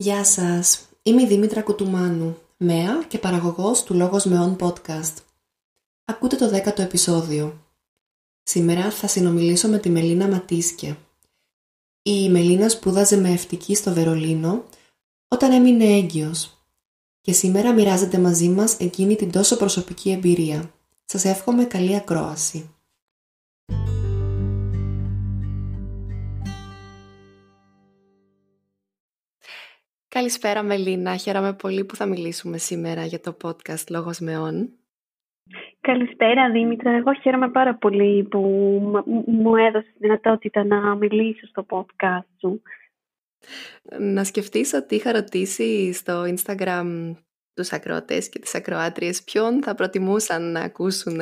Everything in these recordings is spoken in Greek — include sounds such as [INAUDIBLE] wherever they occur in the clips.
Γεια σας, είμαι η Δήμητρα Κουτουμάνου, ΜΕΑ και παραγωγός του Λόγος Μεών podcast. Ακούτε το δέκατο επεισόδιο. Σήμερα θα συνομιλήσω με τη Μελίνα Ματίσκε. Η Μελίνα σπούδαζε με ευτική στο Βερολίνο όταν έμεινε έγκυος και σήμερα μοιράζεται μαζί μας εκείνη την τόσο προσωπική εμπειρία. Σας εύχομαι καλή ακρόαση. Καλησπέρα Μελίνα, χαίρομαι πολύ που θα μιλήσουμε σήμερα για το podcast Λόγος Μεών. Καλησπέρα Δήμητρα, εγώ χαίρομαι πάρα πολύ που μου έδωσες τη δυνατότητα να μιλήσω στο podcast σου. Να σκεφτείς ότι είχα ρωτήσει στο Instagram τους ακροατές και τις ακροάτριες ποιον θα προτιμούσαν να ακούσουν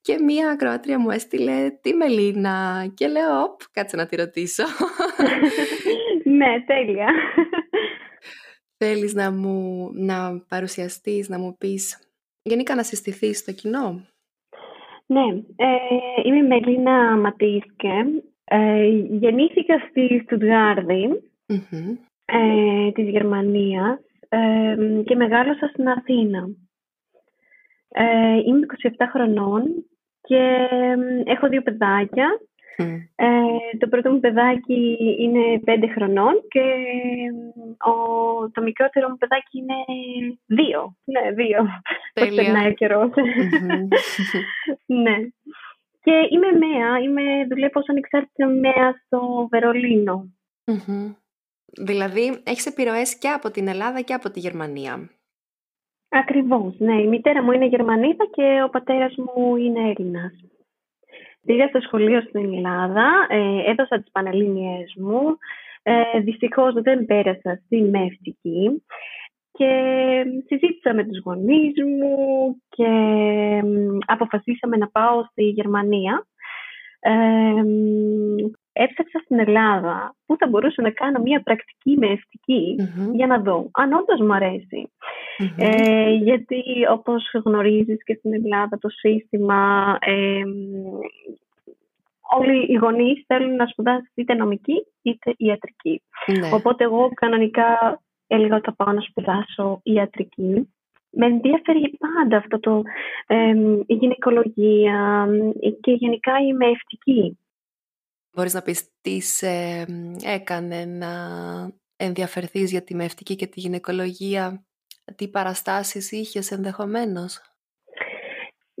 και μία ακροάτρια μου έστειλε τη Μελίνα και λέω «Οπ, κάτσε να τη ρωτήσω». [LAUGHS] ναι, τέλεια. Θέλεις να μου να παρουσιαστείς, να μου πεις, γενικά να συστηθείς στο κοινό; Ναι, ε, είμαι η Μελίνα Ματίσκε. Ε, γεννήθηκα στη στουτγαρδη ε, της Γερμανίας ε, και μεγάλωσα στην Αθήνα. Ε, είμαι 27 χρονών και έχω δύο παιδάκια ε, το πρώτο μου παιδάκι είναι πέντε χρονών και ο, το μικρότερο μου παιδάκι είναι δύο. Ναι, δύο. Πώς περνάει ο καιρος ναι. Και είμαι ΜΕΑ, είμαι, δουλεύω ως ανεξάρτητη ΜΕΑ στο βερολινο Δηλαδή, έχεις επιρροές και από την Ελλάδα και από τη Γερμανία. Ακριβώς, ναι. Η μητέρα μου είναι Γερμανίδα και ο πατέρας μου είναι Έλληνας. Πήγα στο σχολείο στην Ελλάδα, ε, έδωσα τις πανελλήνιες μου. Ε, δυστυχώς δεν πέρασα στην μευτική και συζήτησα με τους γονείς μου και αποφασίσαμε να πάω στη Γερμανία. Ε, έψαξα στην Ελλάδα που θα μπορούσα να κάνω μια πρακτική με για να δω αν όντως μου αρεσει Ε, γιατί όπως γνωρίζεις και στην Ελλάδα το σύστημα ε, όλοι οι γονείς θέλουν να σπουδάσει είτε νομική είτε ιατρική. Ναι. Οπότε εγώ κανονικά έλεγα ότι θα πάω να σπουδάσω ιατρική. Με ενδιαφέρει πάντα αυτό το ε, η γυναικολογία και γενικά η μευτική. Μπορείς να πεις τι σε έκανε να ενδιαφερθείς για τη μευτική και τη γυναικολογία, τι παραστάσεις είχες ενδεχομένως;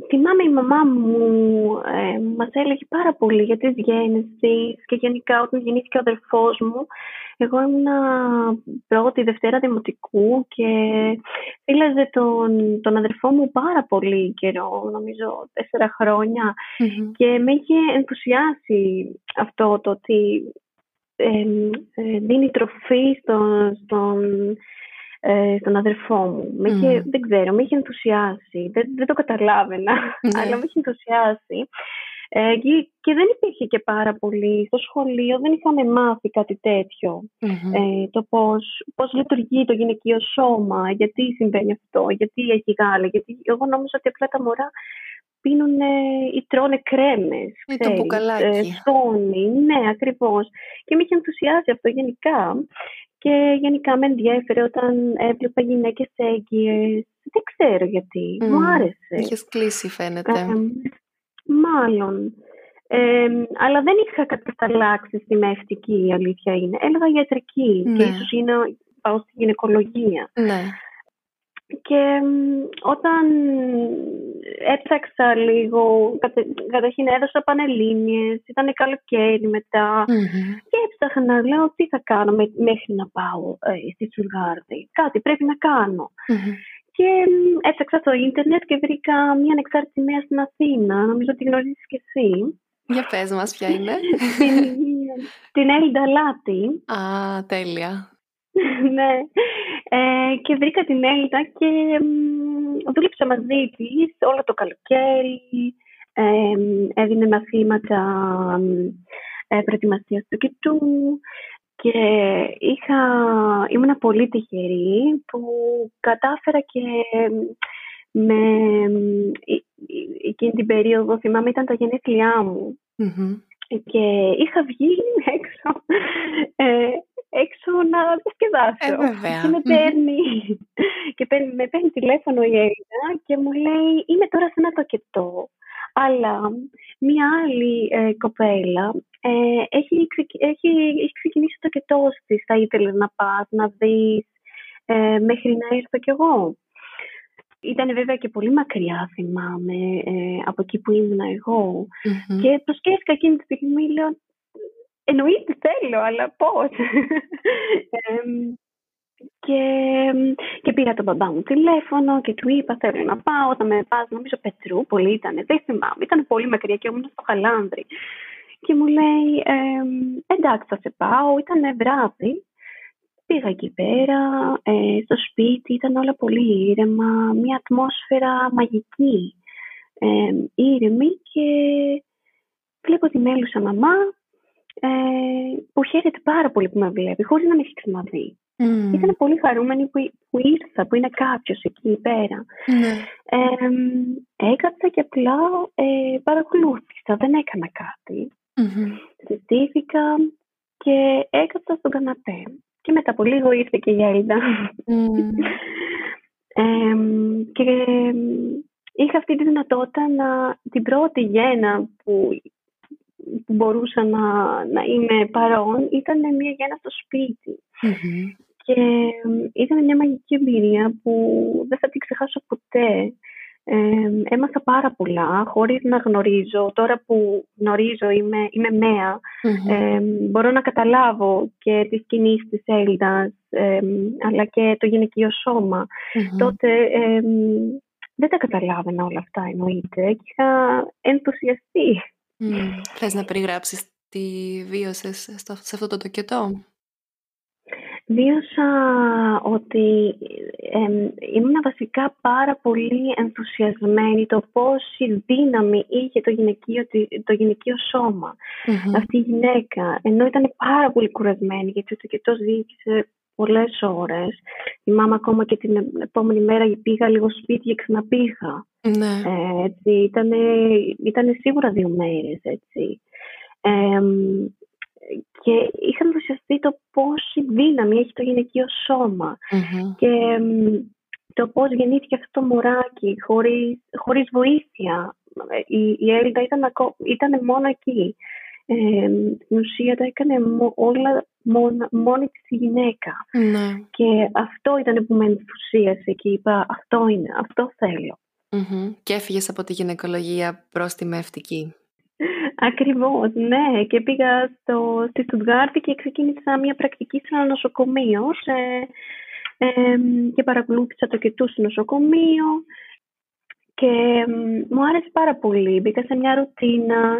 Θυμάμαι η μαμά μου ε, μας έλεγε πάρα πολύ για τις γέννησης και γενικά όταν γεννήθηκε ο αδερφός μου εγώ ήμουν πρώτη, Δευτέρα Δημοτικού και φίλαζε τον, τον αδερφό μου πάρα πολύ καιρό, νομίζω τέσσερα και με είχε ενθουσιάσει αυτό το ότι ε, δίνει τροφή στον, στον, ε, στον αδερφό μου. Με είχε, δεν ξέρω, με είχε ενθουσιάσει. Δεν, δεν το καταλάβαινα, ναι. αλλά με είχε ενθουσιάσει. Ε, και, δεν υπήρχε και πάρα πολύ. Στο σχολείο δεν είχαμε μάθει κάτι Ε, το πώς, πώς λειτουργεί το γυναικείο σώμα, γιατί συμβαίνει αυτό, γιατί έχει γάλα. Γιατί εγώ νόμιζα ότι απλά τα μωρά πίνουν ή τρώνε κρέμες. Ή το μπουκαλάκι. Ε, ναι, ακριβώς. Και με είχε ενθουσιάσει αυτό γενικά. Και γενικά με ενδιέφερε όταν έβλεπα γυναίκες έγκυες. Δεν ξέρω γιατί. Μου άρεσε. Είχες κλείσει φαίνεται. μάλλον. αλλά δεν είχα κατασταλάξει στη μευτική, η αλήθεια είναι. Έλεγα ιατρική ναι. και ίσως είναι πάω στη γυναικολογία. Ναι. Και όταν έψαξα λίγο, καταρχήν έδωσα πανελλήνιες, ήταν καλοκαίρι και έψαχνα, λέω τι θα κάνω μέχρι να πάω ε, στη Τσουργάρδη. Κάτι πρέπει να κανω Και έψαξα στο ίντερνετ και βρήκα μια ανεξάρτητη μία στην Αθήνα, νομίζω ότι γνωρίζεις και εσύ. Για πες μας ποια είναι. την, την Έλντα Λάτη. Α, τέλεια. [LAUGHS] ναι. Ε, και βρήκα την Έλτα και δούλεψα μαζί της όλο το καλοκαίρι. Ε, έδινε μαθήματα ε, προετοιμασίας του κοιτού και είχα, ήμουν πολύ τυχερή που κατάφερα και με εκείνη την περίοδο, θυμάμαι ήταν τα γενέθλιά μου και είχα βγει [LAUGHS] έξω ε, έξω να διασκεδάσω. Ε, βέβαια. Και με παίρνει, και παίρνει, με παίρνει τηλέφωνο η Έλληνα και μου λέει είμαι τώρα σε ένα τοκετό. Αλλά μία άλλη ε, κοπέλα ε, έχει, έχει, έχει ξεκινήσει το κετό της. Θα ήθελες να πας, να δεις ε, μέχρι να έρθω κι εγώ. Ήταν βέβαια και πολύ μακριά, θυμάμαι, ε, από εκεί που ήμουν εγώ. Μμμ. Και προσκέφθηκα εκείνη τη στιγμή, λέω, εννοείται θέλω, αλλά πώς. Εμ, και, και πήρα τον μπαμπά μου τηλέφωνο και του είπα θέλω να πάω, θα με πας, νομίζω Πετρούπολη ήταν, δεν θυμάμαι, ήταν πολύ μακριά και ήμουν στο Χαλάνδρη. Και μου λέει, εμ, εντάξει θα σε πάω, ήταν βράδυ. Πήγα εκεί πέρα, ε, στο σπίτι, ήταν όλα πολύ ήρεμα, μια ατμόσφαιρα μαγική, ε, ήρεμη και βλέπω τη μέλουσα μαμά ε, που χαίρεται πάρα πολύ που με βλέπει, χωρίς να με έχει ξαναδεί. Μμ. Ήταν πολύ χαρούμενη που, που ήρθα, που είναι κάποιος εκεί πέρα. Ναι. Ε, έκατσα και απλά ε, παρακολούθησα, δεν έκανα κάτι. Μμμ. Συστήθηκα και έκατσα στον καναπέ. Και μετά από λίγο ήρθε και η Έλντα. Μμ. [LAUGHS] Εμ, και εμ, είχα αυτή τη δυνατότητα να την πρώτη γέννα που, που μπορούσα να, να είμαι παρόν ήταν μια γέννα στο σπίτι. Μμμ. Και εμ, ήταν μια μαγική εμπειρία που δεν θα την ξεχάσω ποτέ. Εμ, έμαθα πάρα πολλά χωρίς να γνωρίζω. Τώρα που γνωρίζω είμαι, είμαι μέα, Μμμ. εμ, μπορώ να καταλάβω και τις κινήσεις της Έλληνας εμ, αλλά και το γυναικείο σώμα. Μμμ. Τότε εμ, δεν τα καταλάβαινα όλα αυτά εννοείται και είχα ενθουσιαστεί. Μμ. Θες να περιγράψεις τι βίωσες στο, σε αυτό το τοκετό; Βίωσα ότι εμ, ήμουν βασικά πάρα πολύ ενθουσιασμένη το πόση δύναμη είχε το γυναικείο, το γυναικείο σώμα Μμμ. αυτή η γυναίκα. Ενώ ήταν πάρα πολύ κουρασμένη γιατί το τοκετός διοίκησε πολλές ώρες. Θυμάμαι ακόμα και την επόμενη μέρα πήγα λίγο σπίτι και ξαναπήγα. Ναι. Ε, έτσι, ήτανε, ήτανε σίγουρα δύο μέρες, έτσι. Εμ, και είχα ενθουσιαστεί το πόση δύναμη έχει το γυναικείο σώμα Μμμ. και εμ, το πώς γεννήθηκε αυτό το μωράκι χωρίς, χωρίς βοήθεια. Ε, Η, η Έλντα ήταν, ακό- ήταν μόνο εκεί. Ε, στην ουσία τα έκανε μο- όλα μόνα- μόνη της η γυναίκα. Ναι. Και αυτό ήταν που με ενθουσίασε και είπα αυτό είναι, αυτό θέλω. Μμμ. Και έφυγες από τη γυναικολογία προς τη μευτική. Ακριβώς, ναι. Και πήγα στο, στη Στουτγάρτη και ξεκίνησα μια πρακτική σε ένα νοσοκομείο σε, εμ, και παρακολούθησα το κετού στο νοσοκομείο και εμ, μου άρεσε πάρα πολύ. Μπήκα σε μια ρουτίνα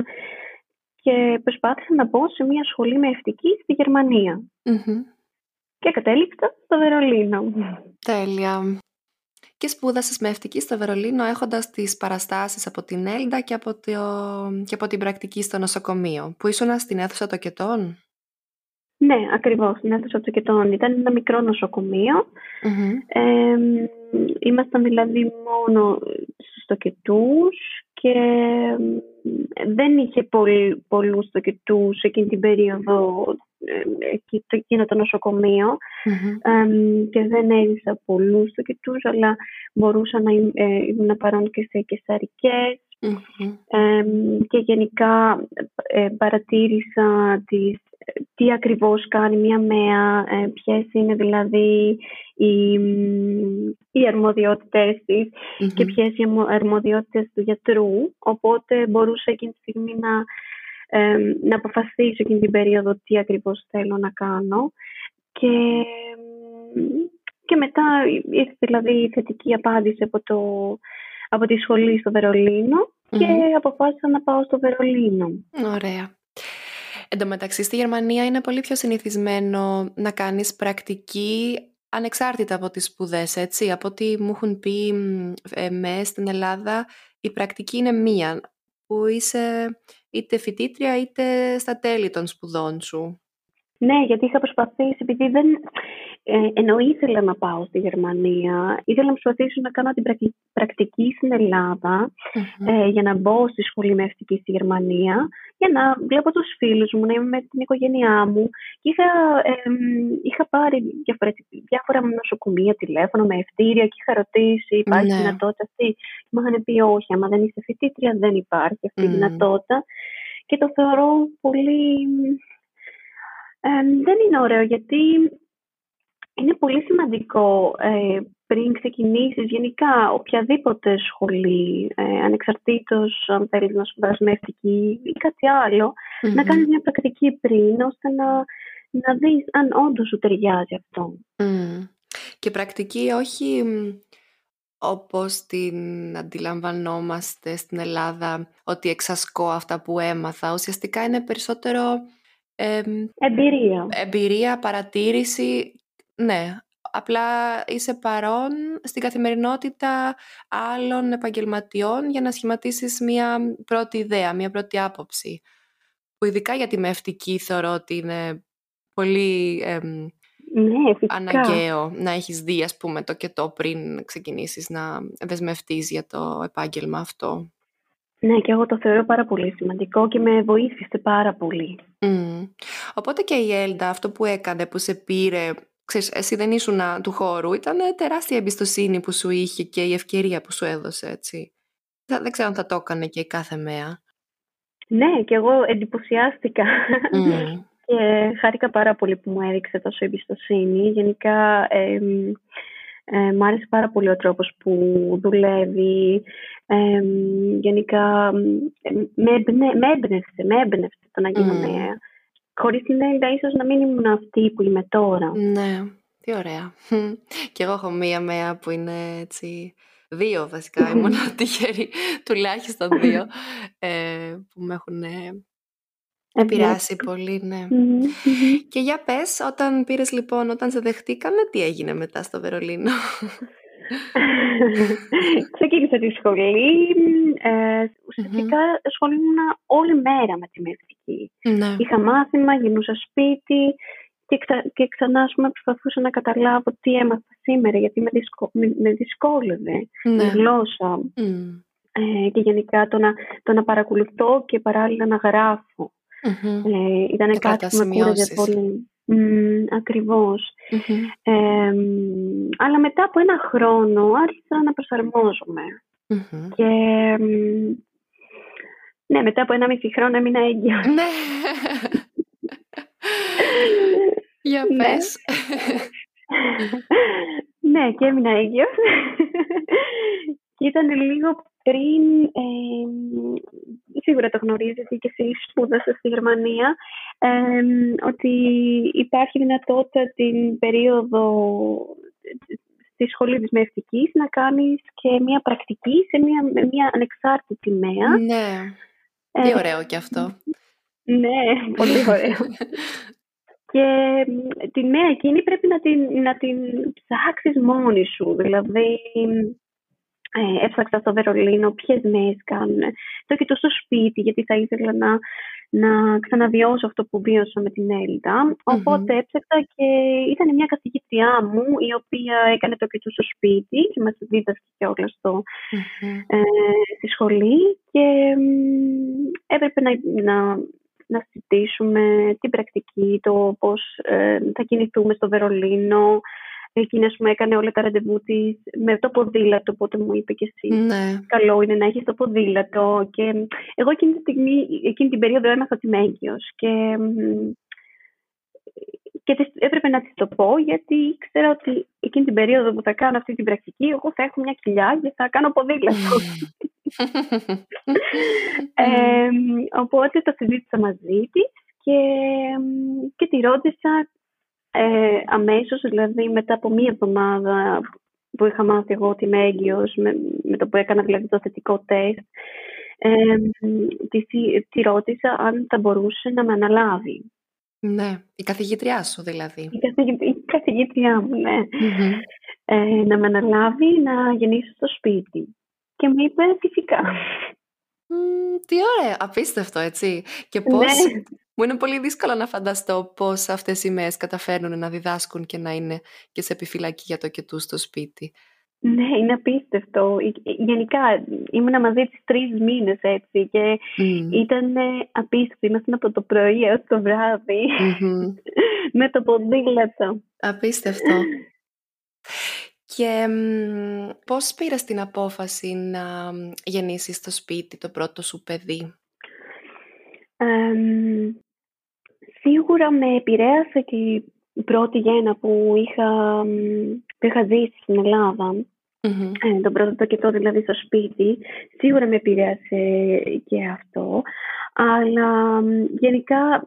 και προσπάθησα να μπω σε μια σχολή μευτική στη Γερμανία. Μμμ. Και κατέληξα στο Βερολίνο. Τέλεια. Και σπούδασες μευτική στο Βερολίνο έχοντας τις παραστάσεις από την Έλντα και από, το... και από την πρακτική στο νοσοκομείο. Που ήσουν στην αίθουσα τοκετών. Ναι, ακριβώς, στην αίθουσα του Κετών. Ήταν ένα μικρό νοσοκομείο. Μμμ. Ε, ήμασταν δηλαδή μόνο στους τοκετούς και ε, δεν είχε πολύ, πολλούς τοκετούς εκείνη την περίοδο ε, εκεί, το, εκείνο το νοσοκομείο Μμμ. ε, και δεν έζησα πολλούς τοκετούς αλλά μπορούσα να είμαι, ε, ήμουν παρόν και σε κεσαρικές Μμμ. ε, και γενικά ε, παρατήρησα τις, τι ακριβώς κάνει μια ΜΕΑ, ε, ποιες είναι δηλαδή οι, μ, οι αρμοδιότητες της και Μμμ. ποιες οι αρμο- αρμοδιότητες του γιατρού. Οπότε μπορούσα εκείνη τη στιγμή να, ε, να αποφασίσω εκείνη την περίοδο τι ακριβώς θέλω να κάνω. Και, μ, και μετά ήρθε δηλαδή η θετική απάντηση από, το, από τη σχολή στο Βερολίνο και Μμμ. αποφάσισα να πάω στο Βερολίνο. Ωραία. Εν τω μεταξύ στη Γερμανία είναι πολύ πιο συνηθισμένο να κάνεις πρακτική ανεξάρτητα από τις σπουδές, έτσι. Από ό,τι μου έχουν πει μ, ε, με στην Ελλάδα, η πρακτική είναι μία, που είσαι είτε φοιτήτρια είτε στα τέλη των σπουδών σου. Ναι, γιατί είχα προσπαθήσει, επειδή δεν. Ε, ενώ ήθελα να πάω στη Γερμανία, ήθελα να προσπαθήσω να κάνω την πρακτι- πρακτική στην Ελλάδα Μμμ. ε, για να μπω στη σχολή μευτική στη Γερμανία για να βλέπω τους φίλους μου, να είμαι με την οικογένειά μου. Και είχα, είχα πάρει διάφορα νοσοκομεία, τηλέφωνο με ευτήρια και είχα ρωτήσει, υπάρχει ναι. δυνατότητα αυτή; Και μου είχαν πει όχι, άμα δεν είσαι φοιτήτρια δεν υπάρχει αυτή η δυνατότητα. Και το θεωρώ πολύ... δεν είναι ωραίο γιατί είναι πολύ σημαντικό ε, πριν ξεκινήσεις γενικά οποιαδήποτε σχολή, ε, ανεξαρτήτως αν θέλεις να σπουδάσεις εθνική ή κάτι να κάνεις μια πρακτική πριν, ώστε να, να δεις αν όντως σου ταιριάζει αυτό. Και πρακτική όχι όπως την αντιλαμβανόμαστε στην Ελλάδα, ότι εξασκώ αυτά που έμαθα. Ουσιαστικά είναι περισσότερο... εμπειρία. Εμπειρία, παρατήρηση ναι, απλά είσαι παρόν στην καθημερινότητα άλλων επαγγελματιών για να σχηματίσεις μια πρώτη ιδέα, μια πρώτη άποψη. Που ειδικά για τη μευτική θεωρώ ότι είναι πολύ ναι, αναγκαίο να έχεις δει ας πούμε το και το πριν ξεκινήσεις να δεσμευτείς για το επάγγελμα αυτό. Ναι, και εγώ το θεωρώ πάρα πολύ σημαντικό και με βοήθησε πάρα πολύ. Οπότε και η Έλντα αυτό που έκανε, που σε πήρε ξέρεις, εσύ δεν ήσουν του χώρου, ήταν τεράστια εμπιστοσύνη που σου είχε και η ευκαιρία που σου έδωσε, έτσι. Δεν ξέρω αν θα το έκανε και κάθε μέα. Ναι, και εγώ εντυπωσιάστηκα [LAUGHS] και χάρηκα πάρα πολύ που μου έδειξε τόσο εμπιστοσύνη. Γενικά, ε, ε, μ' άρεσε πάρα πολύ ο τρόπος που δουλεύει. Ε, γενικά, με, έμπνευσε, με έμπνευσε το να γίνω mm χωρίς την Έλτα ίσως να μην ήμουν αυτή που είμαι τώρα. Ναι, τι ωραία. [LAUGHS] Και εγώ έχω μία μέα που είναι έτσι... Δύο βασικά, [LAUGHS] ήμουν [LAUGHS] τυχερή, τουλάχιστον δύο, ε, που με έχουν επηρεάσει πολύ, ναι. Και για πες, όταν πήρες λοιπόν, όταν σε δεχτήκανε, τι έγινε μετά στο Βερολίνο; [LAUGHS] Ξεκίνησα τη σχολή. Ε, ουσιαστικά mm-hmm. ασχολούμουν όλη μέρα με τη μευτική. Ναι. Είχα μάθημα, γινούσα σπίτι και, και ξανά πούμε, προσπαθούσα να καταλάβω τι έμαθα σήμερα γιατί με, δυσκο, με, δυσκόλευε ναι. η γλώσσα. Ε, και γενικά το να, το να παρακολουθώ και παράλληλα να γράφω. Mm-hmm. Ε, ήταν κάτι που με κούραζε πολύ. Mm, ακριβως αλλά μετά από ένα χρόνο άρχισα να προσαρμοζομαι Και ναι, μετά από ένα μισή χρόνο έμεινα έγκυος. Ναι. Για ναι. πες. ναι, και έμεινα έγκυος. και ήταν λίγο πριν, ε, σίγουρα το γνωρίζετε και εσείς σπούδασα στη Γερμανία, ε, ότι υπάρχει δυνατότητα την περίοδο στη σχολή της μευτικής να κάνεις και μια πρακτική σε μια, με μια ανεξάρτητη μέα. Ναι, τι ωραίο και αυτό. Ναι, πολύ ωραίο. [LAUGHS] και τη μέα εκείνη πρέπει να την, να την ψάξεις μόνη σου. Δηλαδή, ε, έψαξα στο Βερολίνο ποιες μέε κάνουν. Το κοιτώ στο σπίτι, γιατί θα ήθελα να, να ξαναβιώσω αυτό που βίωσα με την Έλτα. Οπότε έψαξα και ήταν μια καθηγήτριά μου, η οποία έκανε το κοιτώ στο σπίτι και μας δίδασκε και όλα στο, ε, στη σχολή. Και έπρεπε να, να, να συζητήσουμε την πρακτική, το πώς ε, θα κινηθούμε στο Βερολίνο, Εκείνη, ας πούμε, έκανε όλα τα ραντεβού της με το ποδήλατο, οπότε μου είπε και εσύ. Ναι. Καλό είναι να έχεις το ποδήλατο. Και εγώ εκείνη, τη στιγμή, εκείνη την περίοδο έμαθα ότι είμαι έγκυος. Και, και έπρεπε να της το πω, γιατί ήξερα ότι εκείνη την περίοδο που θα κάνω αυτή την πρακτική, εγώ θα έχω μια κοιλιά και θα κάνω ποδήλατο. [LAUGHS] ε, οπότε το συζήτησα μαζί της και, και τη ρώτησα ε, αμέσως, δηλαδή μετά από μία εβδομάδα που είχα μάθει εγώ ότι είμαι έγκυος, με, με το που έκανα δηλαδή το θετικό τεστ, ε, τη, τη ρώτησα αν θα μπορούσε να με αναλάβει. Ναι, η καθηγήτριά σου δηλαδή. Η, η καθηγήτριά μου, ναι. Ε, να με αναλάβει να γεννήσω στο σπίτι. Και μου είπε φυσικά. Mm, τι ωραία, απίστευτο έτσι. Και πώς, ναι. Μου είναι πολύ δύσκολο να φανταστώ πώς αυτές οι μέες καταφέρνουν να διδάσκουν και να είναι και σε επιφυλακή για το και τους στο σπίτι. Ναι, είναι απίστευτο. Γενικά, ήμουνα μαζί της τρεις μήνες έτσι και mm. ήταν απίστευτο. Ήμασταν από το πρωί έως το βράδυ mm-hmm. [LAUGHS] με το ποδήλατο. Απίστευτο. [LAUGHS] Και πώς πήρες την απόφαση να γεννήσεις στο σπίτι το πρώτο σου παιδί; Σίγουρα με επηρέασε και η πρώτη γέννα που είχα, που είχα ζήσει στην Ελλάδα. Mm-hmm. Ε, τον πρώτο τοκετό δηλαδή στο σπίτι. Σίγουρα με επηρέασε και αυτό. Αλλά γενικά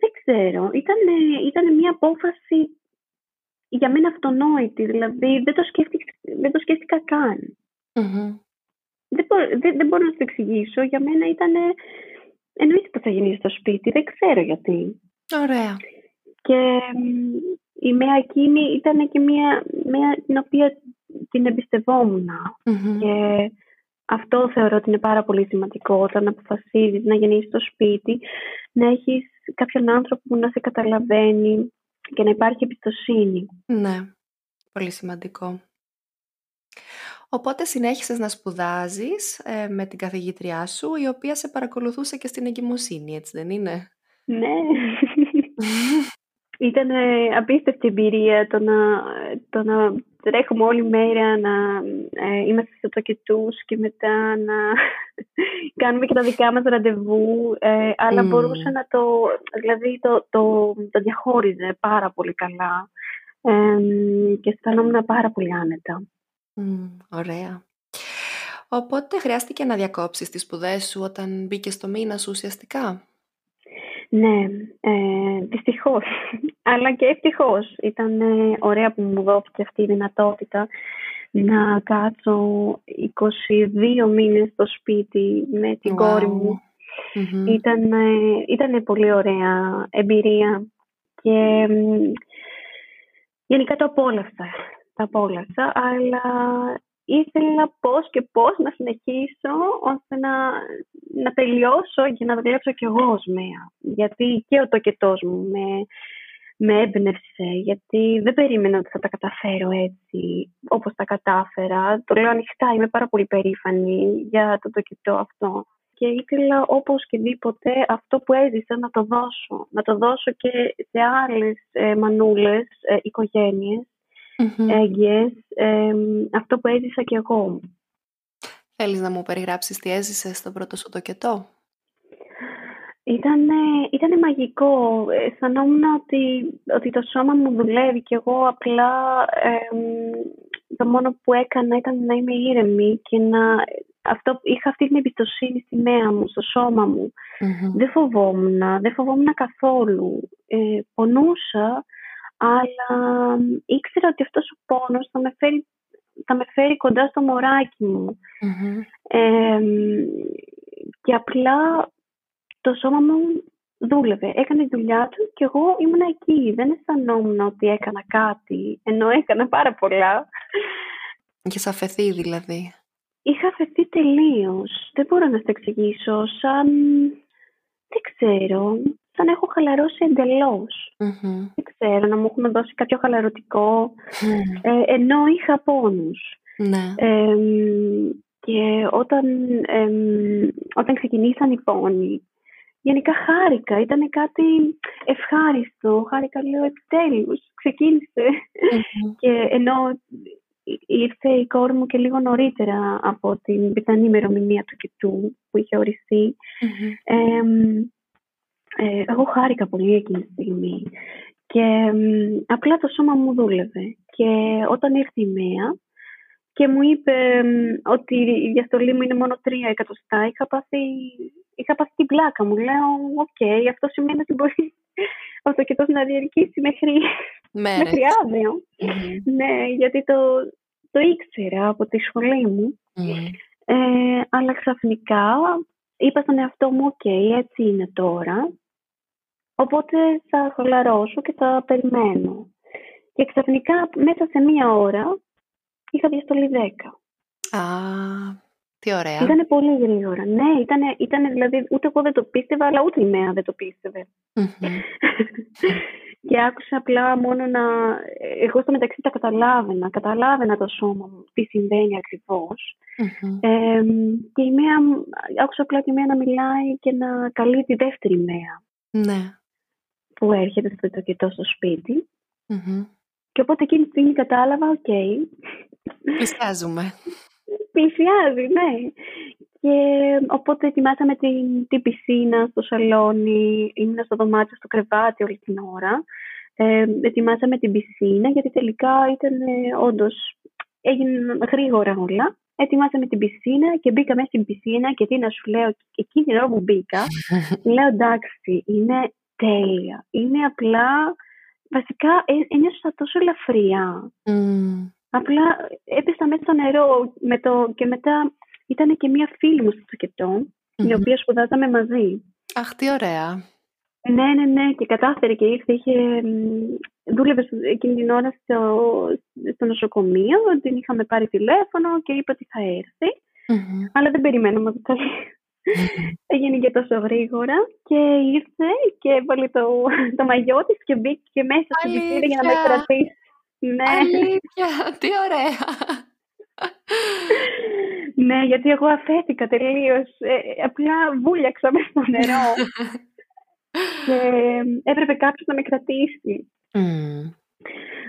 δεν ξέρω. Ήταν, ήταν μια απόφαση για μένα αυτονόητη. Δηλαδή δεν το σκέφτηκα, δεν το σκέφτηκα καν. Mm-hmm. Δεν, δεν, δεν μπορώ να σου το εξηγήσω. Για μένα ήταν εννοείται πως θα γίνει στο σπίτι, δεν ξέρω γιατί. Ωραία. Και η μέα εκείνη ήταν και μια, μια την οποία την εμπιστευόμουν. Και αυτό θεωρώ ότι είναι πάρα πολύ σημαντικό όταν αποφασίζεις να γεννήσεις στο σπίτι, να έχεις κάποιον άνθρωπο που να σε καταλαβαίνει και να υπάρχει εμπιστοσύνη. Ναι, πολύ σημαντικό. Οπότε συνέχισες να σπουδάζεις ε, με την καθηγήτριά σου, η οποία σε παρακολουθούσε και στην εγκυμοσύνη, έτσι δεν είναι; Ναι. Ήταν απίστευτη εμπειρία το να, το να τρέχουμε όλη μέρα, να ε, είμαστε στο τοκετούς και μετά να [LAUGHS] κάνουμε και τα δικά μας ραντεβού, ε, αλλά μπορούσε να το, δηλαδή το, το, το διαχώριζε πάρα πολύ καλά ε, και αισθανόμουν πάρα πολύ άνετα ωραία. Οπότε χρειάστηκε να διακόψεις τις σπουδές σου όταν μπήκε στο μήνα σου ουσιαστικά; Ναι, ε, δυστυχώς. [LAUGHS] Αλλά και ευτυχώς. Ήταν ε, ωραία που μου δόθηκε αυτή η δυνατότητα να κάτσω 22 μήνες στο σπίτι με την κόρη μου. Ήταν, ε, ήταν πολύ ωραία εμπειρία και γενικά το απόλαυσα τα απόλαυσα, αλλά ήθελα πώς και πώς να συνεχίσω ώστε να, να τελειώσω και να δουλέψω κι εγώ ως ΜΕΑ. Γιατί και ο τοκετός μου με, με έμπνευσε, γιατί δεν περίμενα ότι θα τα καταφέρω έτσι όπως τα κατάφερα. Το λέω ανοιχτά, είμαι πάρα πολύ περήφανη για το τοκετό αυτό. Και ήθελα όπως και δίποτε αυτό που έζησα να το δώσω. Να το δώσω και σε άλλες ε, μανούλες, ε, οικογένειες mm αυτό που έζησα κι εγώ. Θέλεις να μου περιγράψεις τι έζησες στο πρώτο σου τοκετό; Ήταν, ήτανε μαγικό. Αισθανόμουν ότι, ότι το σώμα μου δουλεύει και εγώ απλά το μόνο που έκανα ήταν να είμαι ήρεμη και να αυτό, είχα αυτή την εμπιστοσύνη στη μέα μου, στο σώμα μου. Δεν φοβόμουν, δεν φοβόμουν καθόλου. Ε, πονούσα, αλλά ήξερα ότι αυτός ο πόνος θα με φέρει, θα με φέρει κοντά στο μωράκι μου. και απλά το σώμα μου δούλευε, έκανε τη δουλειά του και εγώ ήμουν εκεί. Δεν αισθανόμουν ότι έκανα κάτι, ενώ έκανα πάρα πολλά. Είχε αφαιθεί δηλαδή. Είχα αφαιθεί τελείως. Δεν μπορώ να το εξηγήσω. Σαν. Δεν ξέρω σαν να έχω χαλαρώσει Δεν ξέρω, να μου έχουν δώσει κάποιο ε, ενώ είχα πόνους. Ναι. και όταν, όταν ξεκινήσαν οι πόνοι, γενικά χάρηκα, ήταν κάτι ευχάριστο, χάρηκα λέω επιτέλους, Και ενώ ήρθε η κόρη μου και λίγο νωρίτερα από την πιθανή ημερομηνία του κοιτού που είχε ε, εγώ χάρηκα πολύ εκείνη τη στιγμή και απλά το σώμα μου δούλευε. Και όταν ήρθε η μαία και μου είπε ότι η διαστολή μου είναι μόνο τρία εκατοστά, είχα πάθει, είχα πάθει την πλάκα μου. Λέω, οκ, αυτό σημαίνει ότι μπορεί [LAUGHS] ο τοκετός να διαρκήσει μέχρι, μέχρι Ναι, γιατί το, το ήξερα από τη σχολή μου. Ε, αλλά ξαφνικά είπα στον εαυτό μου, οκ, έτσι είναι τώρα. Οπότε θα χαλαρώσω και θα περιμένω. Και ξαφνικά μέσα σε μία ώρα είχα διαστολή 10. Α, τι ωραία. Ήταν πολύ γρήγορα. Ναι, ήταν, ήταν δηλαδή ούτε εγώ δεν το πίστευα, αλλά ούτε η μαία δεν το πίστευε. [LAUGHS] και άκουσα απλά μόνο να... Εγώ στο μεταξύ τα καταλάβαινα, καταλάβαινα το σώμα μου, τι συμβαίνει και η μαία, άκουσα απλά τη μαία να μιλάει και να καλεί τη δεύτερη μαία. Ναι. Που έρχεται στο τοκετό στο σπίτι Και οπότε εκείνη τη στιγμή κατάλαβα, OK. Okay. Πλησιάζουμε. Πλησιάζει, ναι. Και οπότε ετοιμάσαμε την, την πισίνα στο σαλόνι, ήμουν στο δωμάτιο, στο κρεβάτι όλη την ώρα. Ε, ετοιμάσαμε την πισίνα γιατί τελικά ήταν ε, όντως, έγιναν γρήγορα όλα. Ετοιμάσαμε την πισίνα και μπήκα μέσα στην πισίνα και τι να σου λέω, εκείνη την ώρα που μπήκα, [LAUGHS] λέω εντάξει, είναι τέλεια. Είναι απλά, βασικά ε, ένιωσα τόσο ελαφριά. Απλά έπεσα μέσα στο νερό με το, και μετά ήταν και μία φίλη μου στο τσακετό, η οποία σπουδάζαμε μαζί. Αχ, τι ωραία. Ναι, ναι, ναι, και κατάφερε και ήρθε, είχε, δούλευε εκείνη την ώρα στο, στο νοσοκομείο, την είχαμε πάρει τηλέφωνο και είπε ότι θα ερθει αλλά δεν περιμέναμε ότι θα [LAUGHS] Έγινε και τόσο γρήγορα και ήρθε και έβαλε το, το μαγιό της και μπήκε μέσα στην πισίνα για να με κρατήσει. Ναι. Αλήθεια, τι ωραία. [LAUGHS] ναι, γιατί εγώ αφέθηκα τελείως. Ε, απλά βούλιαξα μέσα στο νερό. [LAUGHS] και έπρεπε κάποιος να με κρατήσει.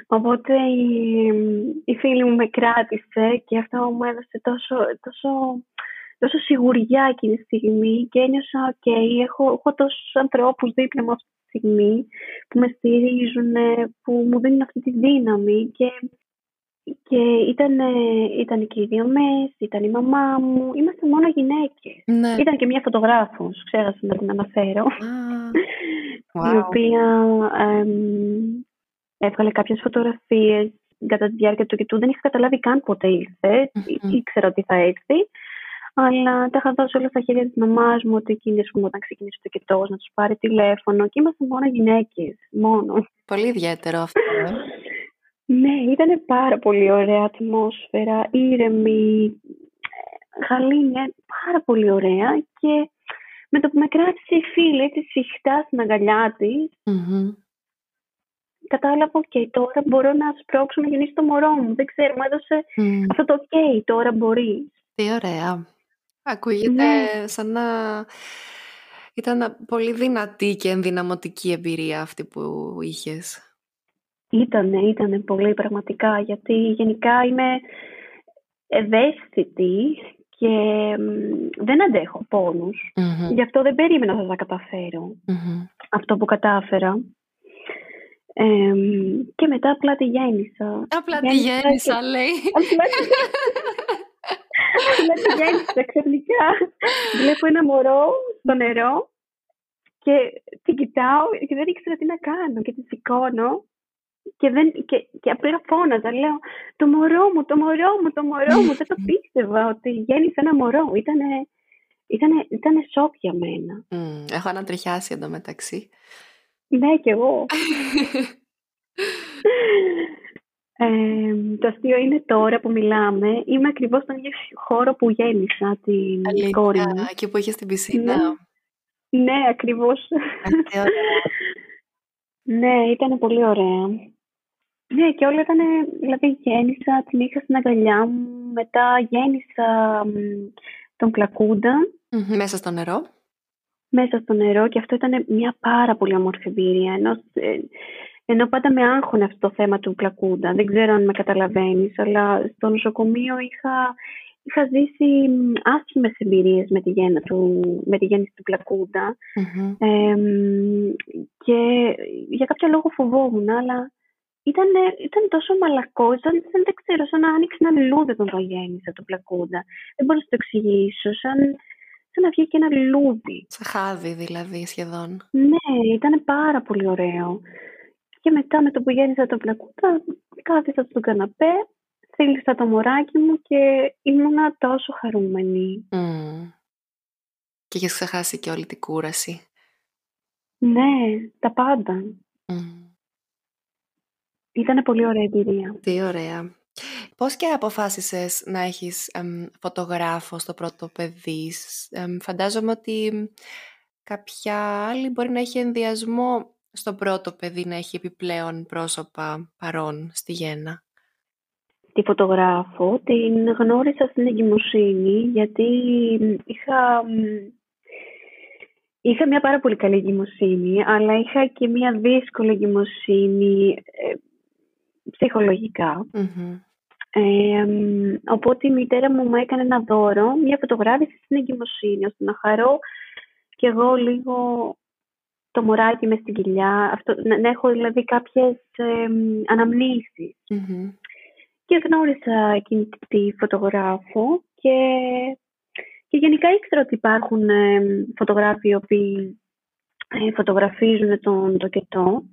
Οπότε η, η φίλη μου με κράτησε και αυτό μου έδωσε τόσο, τόσο, τόσο σιγουριά εκείνη τη στιγμή και ένιωσα «ΟΚ, έχω, έχω τόσους ανθρώπους δίπλα μου αυτή τη στιγμή που με στηρίζουν, που μου δίνουν αυτή τη δύναμη και και ήταν, ήταν και οι δύο μέση, ήταν η μαμά μου. Είμαστε μόνο γυναίκες. Ναι. Ήταν και μια φωτογράφος, ξέχασα να την αναφέρω. [LAUGHS] wow. Η οποία ε, έβγαλε κάποιες φωτογραφίες κατά τη διάρκεια του κοιτού. Δεν είχα καταλάβει καν πότε ήρθε. Mm-hmm. Ήξερα ότι θα έρθει. Αλλά τα είχα δώσει όλα στα χέρια της μαμάς μου ότι εκείνη, πούμε, όταν ξεκίνησε το κοιτό, να τους πάρει τηλέφωνο. Και είμαστε μόνο γυναίκες. Μόνο. Πολύ ιδιαίτερο αυτό. Ε. [LAUGHS] Ναι, ήταν πάρα πολύ ωραία ατμόσφαιρα, ήρεμη, γαλήνια, πάρα πολύ ωραία και με το που με κράτησε η φίλη έτσι συχτά στην αγκαλιά της, mm-hmm. κατάλαβα, ok, τώρα μπορώ να σπρώξω να γεννήσει το μωρό μου. Δεν ξέρω, μου έδωσε αυτό το ok, τώρα μπορείς. Τι ωραία. Ακούγεται ναι. σαν να ήταν πολύ δυνατή και ενδυναμωτική εμπειρία αυτή που είχες. Ήτανε, ήτανε πολύ πραγματικά, γιατί γενικά είμαι ευαίσθητη και δεν αντέχω Γι' αυτό δεν περίμενα να τα καταφέρω. Αυτό που κατάφερα. και μετά απλά τη γέννησα. Απλά τη γέννησα, λέει. Απλά [LAUGHS] τη γέννησα ξαφνικά. Βλέπω ένα μωρό στο νερό και την κοιτάω και δεν ήξερα τι να κάνω και τη σηκώνω και, δεν, και, και απλά φώναζα, λέω το μωρό μου, το μωρό μου, το μωρό μου. δεν το [LAUGHS] πίστευα ότι γέννησε ένα μωρό. Ήτανε, ήτανε, ήτανε σοκ για μένα. Mm, έχω ανατριχιάσει εντωμεταξύ. Ναι, κι εγώ. [LAUGHS] ε, το αστείο είναι τώρα που μιλάμε. Είμαι ακριβώς στον ίδιο χώρο που γέννησα την Αλήθεια, κόρη μου. Εκεί που είχες την πισίνα. Ναι, ναι ακριβώς. [LAUGHS] ναι, ήταν πολύ ωραία. Ναι, και όλα ήταν, δηλαδή γέννησα, την είχα στην αγκαλιά μου, μετά γέννησα τον πλακουντα Μέσα στο νερό. Μέσα στο νερό και αυτό ήταν μια πάρα πολύ όμορφη εμπειρία. Ενώ, ε, ενώ πάντα με άγχωνε αυτό το θέμα του πλακούντα. Δεν ξέρω αν με καταλαβαίνεις, αλλά στο νοσοκομείο είχα, είχα ζήσει άσχημες εμπειρίες με τη, γέννα του, με τη γέννηση του πλακουντα και για κάποιο λόγο φοβόμουν, αλλά ήταν, ήταν τόσο μαλακό, ήταν, δεν ξέρω, σαν να άνοιξε ένα λουλούδι όταν το γέννησα το πλακούντα. Δεν μπορώ να το εξηγήσω, σαν, σαν να βγει και ένα λουλούδι. Σαν χάδι δηλαδή σχεδόν. Ναι, ήταν πάρα πολύ ωραίο. Και μετά με το που γέννησα το πλακούντα, κάθισα στον καναπέ, θέλησα το μωράκι μου και ήμουνα τόσο χαρούμενη. Mm. Και είχε ξεχάσει και όλη την κούραση. Ναι, τα πάντα. Ήταν πολύ ωραία εμπειρία. Τι ωραία. Πώς και αποφάσισες να έχεις φωτογράφο στο πρώτο παιδί. φαντάζομαι ότι κάποια άλλη μπορεί να έχει ενδιασμό στο πρώτο παιδί να έχει επιπλέον πρόσωπα παρόν στη γέννα. Τη φωτογράφο την γνώρισα στην εγκυμοσύνη γιατί είχα, είχα μια πάρα πολύ καλή εγκυμοσύνη αλλά είχα και μια δύσκολη εγκυμοσύνη ε, ψυχολογικα οπότε η μητέρα μου μου έκανε ένα δώρο, μια φωτογράφηση στην εγκυμοσύνη, ώστε να χαρώ και εγώ λίγο το μωράκι μες στην κοιλιά, αυτό, να, έχω δηλαδή κάποιες ε, αναμνησεις Και γνώρισα εκείνη τη φωτογράφο και, και γενικά ήξερα ότι υπάρχουν ε, φωτογράφοι οι οποίοι ε, φωτογραφίζουν τον τοκετό.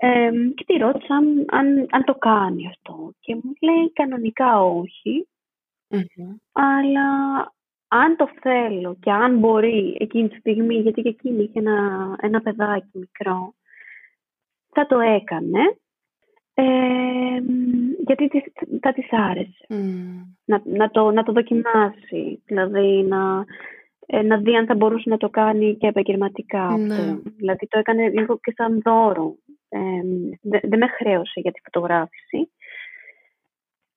Ε, και τη ρώτησα αν, αν, το κάνει αυτό. Και μου λέει κανονικά αλλά αν το θέλω και αν μπορεί εκείνη τη στιγμή, γιατί και εκείνη είχε ένα, ένα παιδάκι μικρό, θα το έκανε, ε, γιατί θα της άρεσε. Να, να, το, να το δοκιμάσει, δηλαδή να, ε, να δει αν θα μπορούσε να το κάνει και επαγγελματικά ναι. αυτό. Δηλαδή το έκανε λίγο και σαν δώρο. Ε, δεν με χρέωσε για τη φωτογράφηση.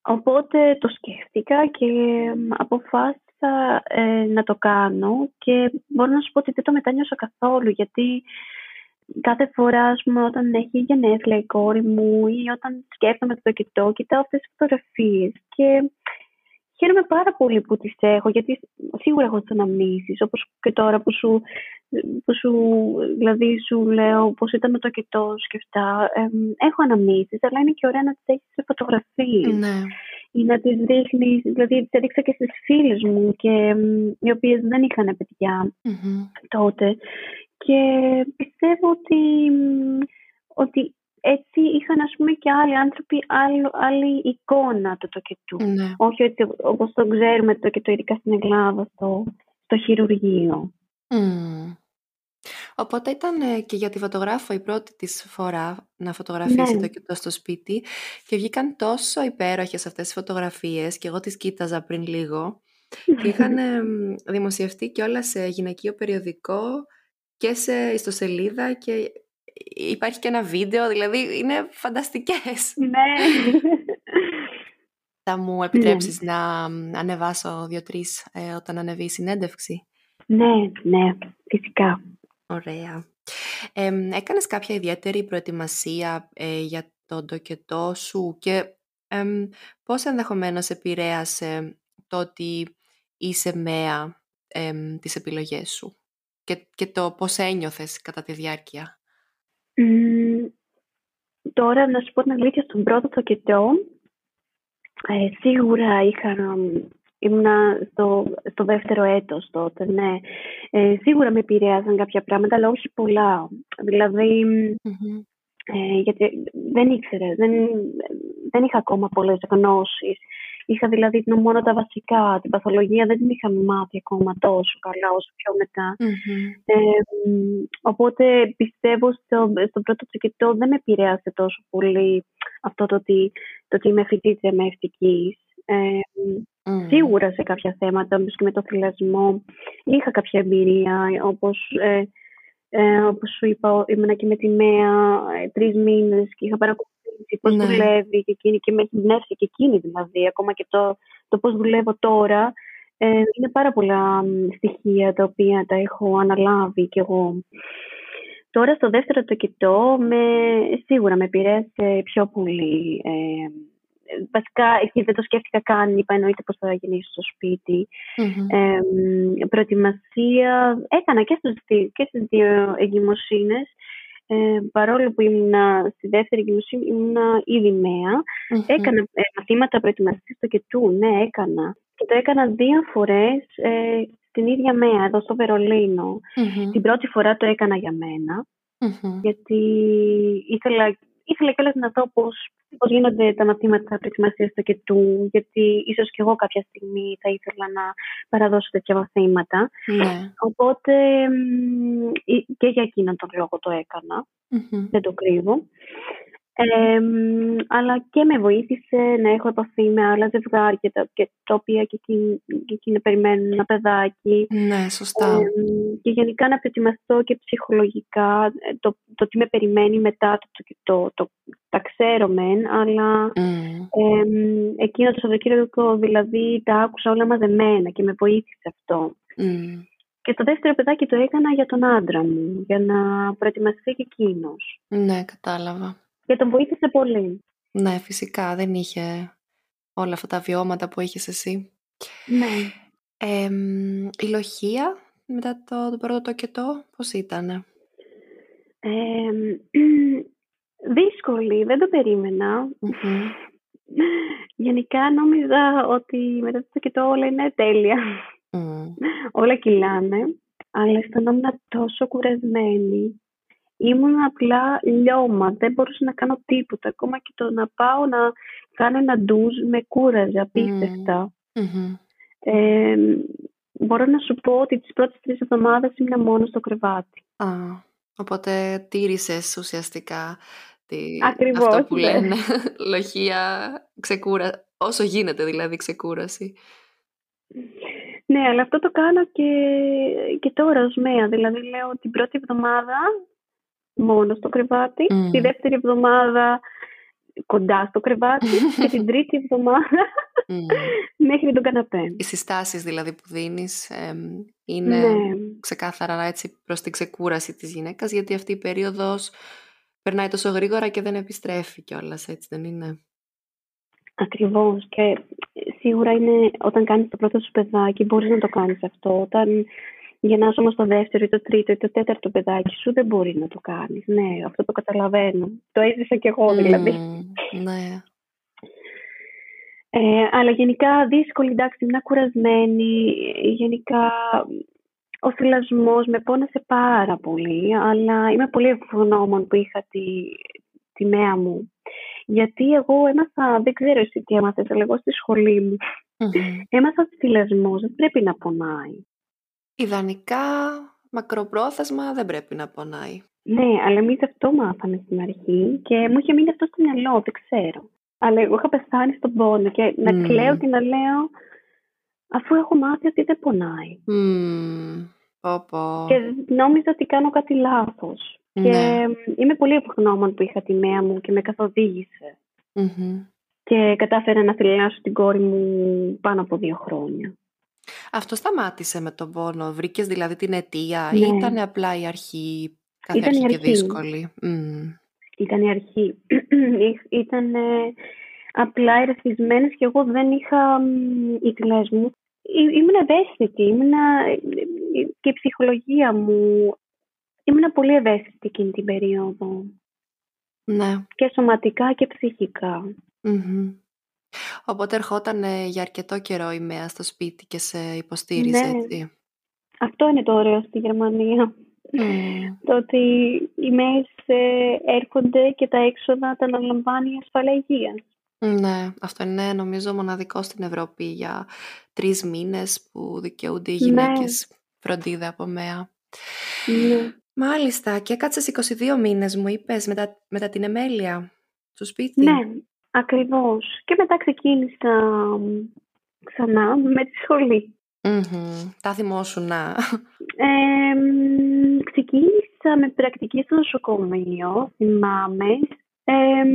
Οπότε το σκέφτηκα και αποφάσισα ε, να το κάνω και μπορώ να σου πω ότι δεν το μετάνιωσα καθόλου γιατί κάθε φορά ας πούμε, όταν έχει γενέθλια η κόρη μου ή όταν σκέφτομαι το κοιτώ, κοιτάω αυτές τις φωτογραφίες και χαίρομαι πάρα πολύ που τις έχω γιατί σίγουρα έχω τις αναμνήσεις όπως και τώρα που σου, που σου, δηλαδή σου λέω πώς ήταν με το κοιτώ και αυτά. έχω αναμνήσεις αλλά είναι και ωραία να τις έχεις σε φωτογραφίες. Ναι ή να τις δείχνεις, δηλαδή τις έδειξα και στις φίλες μου και οι οποίες δεν είχαν τότε και πιστεύω ότι, ότι έτσι είχαν ας πούμε και άλλοι άνθρωποι άλλη, άλλη εικόνα του τοκετού. Ναι. Όχι ότι όπως το ξέρουμε το τοκετό ειδικά στην Ελλάδα στο, στο χειρουργείο. Οπότε ήταν ε, και για τη φωτογράφο η πρώτη της φορά να φωτογραφίσει ναι. το κοιτώ στο σπίτι και βγήκαν τόσο υπέροχες αυτές τις φωτογραφίες και εγώ τις κοίταζα πριν λίγο και είχαν [LAUGHS] δημοσιευτεί και όλα σε γυναικείο περιοδικό και σε ιστοσελίδα και υπάρχει και ένα βίντεο, δηλαδή είναι φανταστικές. Ναι. [LAUGHS] Θα μου επιτρέψεις ναι. να ανεβάσω δύο-τρεις ε, όταν ανεβεί η συνέντευξη; Ναι, ναι, φυσικά. Ωραία. Ε, έκανες κάποια ιδιαίτερη προετοιμασία ε, για τον τοκετό σου και ε, πώς ενδεχομένως επηρέασε το ότι είσαι μέα ε, τις επιλογές σου και, και το πώς ένιωθες κατά τη διάρκεια; τώρα να σου πω την αλήθεια στον πρώτο τοκετό ε, σίγουρα είχα Ήμουνα στο, στο δεύτερο έτος τότε, ναι. Ε, σίγουρα με επηρέαζαν κάποια πράγματα, αλλά όχι πολλά. Δηλαδή, ε, γιατί δεν ήξερε, δεν, δεν είχα ακόμα πολλές γνώσεις. Είχα δηλαδή μόνο τα βασικά, την παθολογία δεν την είχα μάθει ακόμα τόσο καλά όσο πιο μετα Ε, οπότε πιστεύω στο, στο πρώτο τσικητό δεν με επηρέασε τόσο πολύ αυτό το ότι, το ότι είμαι φοιτήτρια με ευτικής. Ε, Σίγουρα σε κάποια θέματα, όπως και με το θυλασμό, είχα κάποια εμπειρία, όπως, ε, ε, όπως σου είπα, ήμουνα και με τη ΜΕΑ ε, τρεις μήνες και είχα παρακολουθήσει πώς ναι. δουλεύει και εκείνη και με έχει πνεύσει και εκείνη δηλαδή, ακόμα και το, το πώς δουλεύω τώρα. Ε, είναι πάρα πολλά στοιχεία τα οποία τα έχω αναλάβει κι εγώ. Τώρα στο δεύτερο το κοιτώ, με, σίγουρα με επηρέασε πιο πολύ ε, βασικά εκεί δεν το σκέφτηκα καν, είπα εννοείται πώς θα γεννήσω στο σπιτι προετοιμασία έκανα και, στους, και στις δύο εγκυμοσύνες. Ε, παρόλο που ήμουν στη δεύτερη εγκυμοσύνη, ήμουν ήδη Έκανα ε, μαθήματα προετοιμασίας στο κετού, ναι, έκανα. Και το έκανα δύο φορές ε, στην ίδια ΜΕΑ, εδώ στο βερολινο Την πρώτη φορά το έκανα για μένα, γιατί ήθελα ήθελα κιόλας να δω πώς, πώς γίνονται τα μαθήματα προετοιμασία στο κετού, γιατί ίσως κι εγώ κάποια στιγμή θα ήθελα να παραδώσω τέτοια μαθήματα. Ναι. Οπότε και για εκείνον τον λόγο το έκανα, δεν το κρύβω. Αλλά και με βοήθησε να έχω επαφή με άλλα ζευγάρια τα, και τα οποία και εκείνοι, περιμένουν ένα παιδάκι. Ναι, σωστά. και γενικά να προετοιμαστώ και ψυχολογικά ε, το, το τι με περιμένει μετά το, το, το, τα ξέρω μεν, αλλά mm. εκείνο το Σαββατοκύριακο δηλαδή τα άκουσα όλα μαζεμένα και με βοήθησε αυτό. Και το δεύτερο παιδάκι το έκανα για τον άντρα μου, για να προετοιμαστεί και εκείνος. Ναι, κατάλαβα. Και τον βοήθησε πολύ. Ναι, φυσικά. Δεν είχε όλα αυτά τα βιώματα που έχεις εσύ. Ναι. Ε, η λοχεία μετά το, το πρώτο τοκετό, πώς ήταν; [CLEARS THROAT] δύσκολη, δεν το περιμενα [LAUGHS] Γενικά νόμιζα ότι μετά το τοκετό όλα είναι τέλεια. όλα κυλάνε. Αλλά αισθανόμουν τόσο κουρασμένη ήμουν απλά λιώμα, δεν μπορούσα να κάνω τίποτα. Ακόμα και το να πάω να κάνω ένα ντουζ με κούραζε απίστευτα. Ε, μπορώ να σου πω ότι τις πρώτες τρεις εβδομάδες ήμουν μόνος στο κρεβάτι. Α, οπότε τήρησες ουσιαστικά τη... Ακριβώς, αυτό που ναι. λένε [LAUGHS] λοχεία, ξεκούρα... όσο γίνεται δηλαδή ξεκούραση. Ναι, αλλά αυτό το κάνω και, και τώρα ως ΜΕΑ. Δηλαδή λέω την πρώτη εβδομάδα μόνο στο κρεβάτι, τη δεύτερη εβδομάδα κοντά στο κρεβάτι [LAUGHS] και την τρίτη εβδομάδα μέχρι τον καναπέ. Οι συστάσεις δηλαδή που δίνεις είναι ναι. ξεκάθαρα έτσι προς την ξεκούραση της γυναίκας γιατί αυτή η περίοδος περνάει τόσο γρήγορα και δεν επιστρέφει κιόλας, έτσι δεν είναι; Ακριβώς και σίγουρα είναι όταν κάνεις το πρώτο σου παιδάκι μπορείς να το κάνεις αυτό. Όταν γεννάς όμως το δεύτερο ή το τρίτο ή το τέταρτο παιδάκι σου δεν μπορεί να το κάνεις. Ναι, αυτό το καταλαβαίνω. Το έζησα κι εγώ δηλαδή. ναι. Ε, αλλά γενικά δύσκολη, εντάξει, ήμουν κουρασμένη. Γενικά ο θυλασμός με πόνασε πάρα πολύ, αλλά είμαι πολύ ευγνώμων που είχα τη, τη μέα μου. Γιατί εγώ έμαθα, δεν ξέρω εσύ τι έμαθες, αλλά εγώ στη σχολή μου. Mm-hmm. Έμαθα ότι θυλασμός δεν πρέπει να πονάει. Ιδανικά, μακροπρόθεσμα δεν πρέπει να πονάει. Ναι, αλλά εμείς αυτό μάθαμε στην αρχή και μου είχε μείνει αυτό στο μυαλό, δεν ξέρω. Αλλά εγώ είχα πεθάνει στον πόνο και να mm. κλαίω και να λέω αφού έχω μάθει ότι δεν πονάει. Mm. Πω, Και νόμιζα ότι κάνω κάτι λάθος. Και Ναι. είμαι πολύ ευγνώμων που είχα τη μέα μου και με καθοδήγησε. Μμμ. Και κατάφερα να θυλάσω την κόρη μου πάνω από δύο χρόνια. Αυτό σταμάτησε με τον πόνο. Βρήκες δηλαδή την αιτία Ναι. ή ήταν απλά η αρχή, κάθε Ήταν η αρχή και αρχή. δύσκολη; Μμ. Ήταν η αρχή. [CLEARS THROAT] Ήταν ε, απλά ερεθισμένες και εγώ δεν είχα μ, οι τηλές μου. Ή- Ήμουν ευαίσθητη, ήμουνα, ε, ε, και η ψυχολογία μου. Ήμουν πολύ ευαίσθητη εκείνη την περίοδο. Ναι. Και σωματικά και ψυχικά. Μμμ. Οπότε ερχόταν ε, για αρκετό καιρό η ΜΕΑ στο σπίτι και σε υποστήριζε, Ναι. έτσι. Αυτό είναι το ωραίο στη Γερμανία. Μμ. Το ότι οι ΜΕΕΣ ε, έρχονται και τα έξοδα τα αναλαμβάνει η ασφαλεία υγείας. Ναι, αυτό είναι νομίζω μοναδικό στην Ευρώπη για τρεις μήνες που δικαιούνται οι Ναι. γυναίκες φροντίδα από ΜΕΑ. Ναι. Μάλιστα, και έκατσες 22 μήνες μου είπες μετά, μετά την εμέλεια στο σπίτι; Ναι, ακριβώς. Και μετά ξεκίνησα μ, ξανά με τη σχολή. Μμμ. Τα θυμόσουν να... Ε, μ, ξεκίνησα με πρακτική στο νοσοκομείο, θυμάμαι. Ε,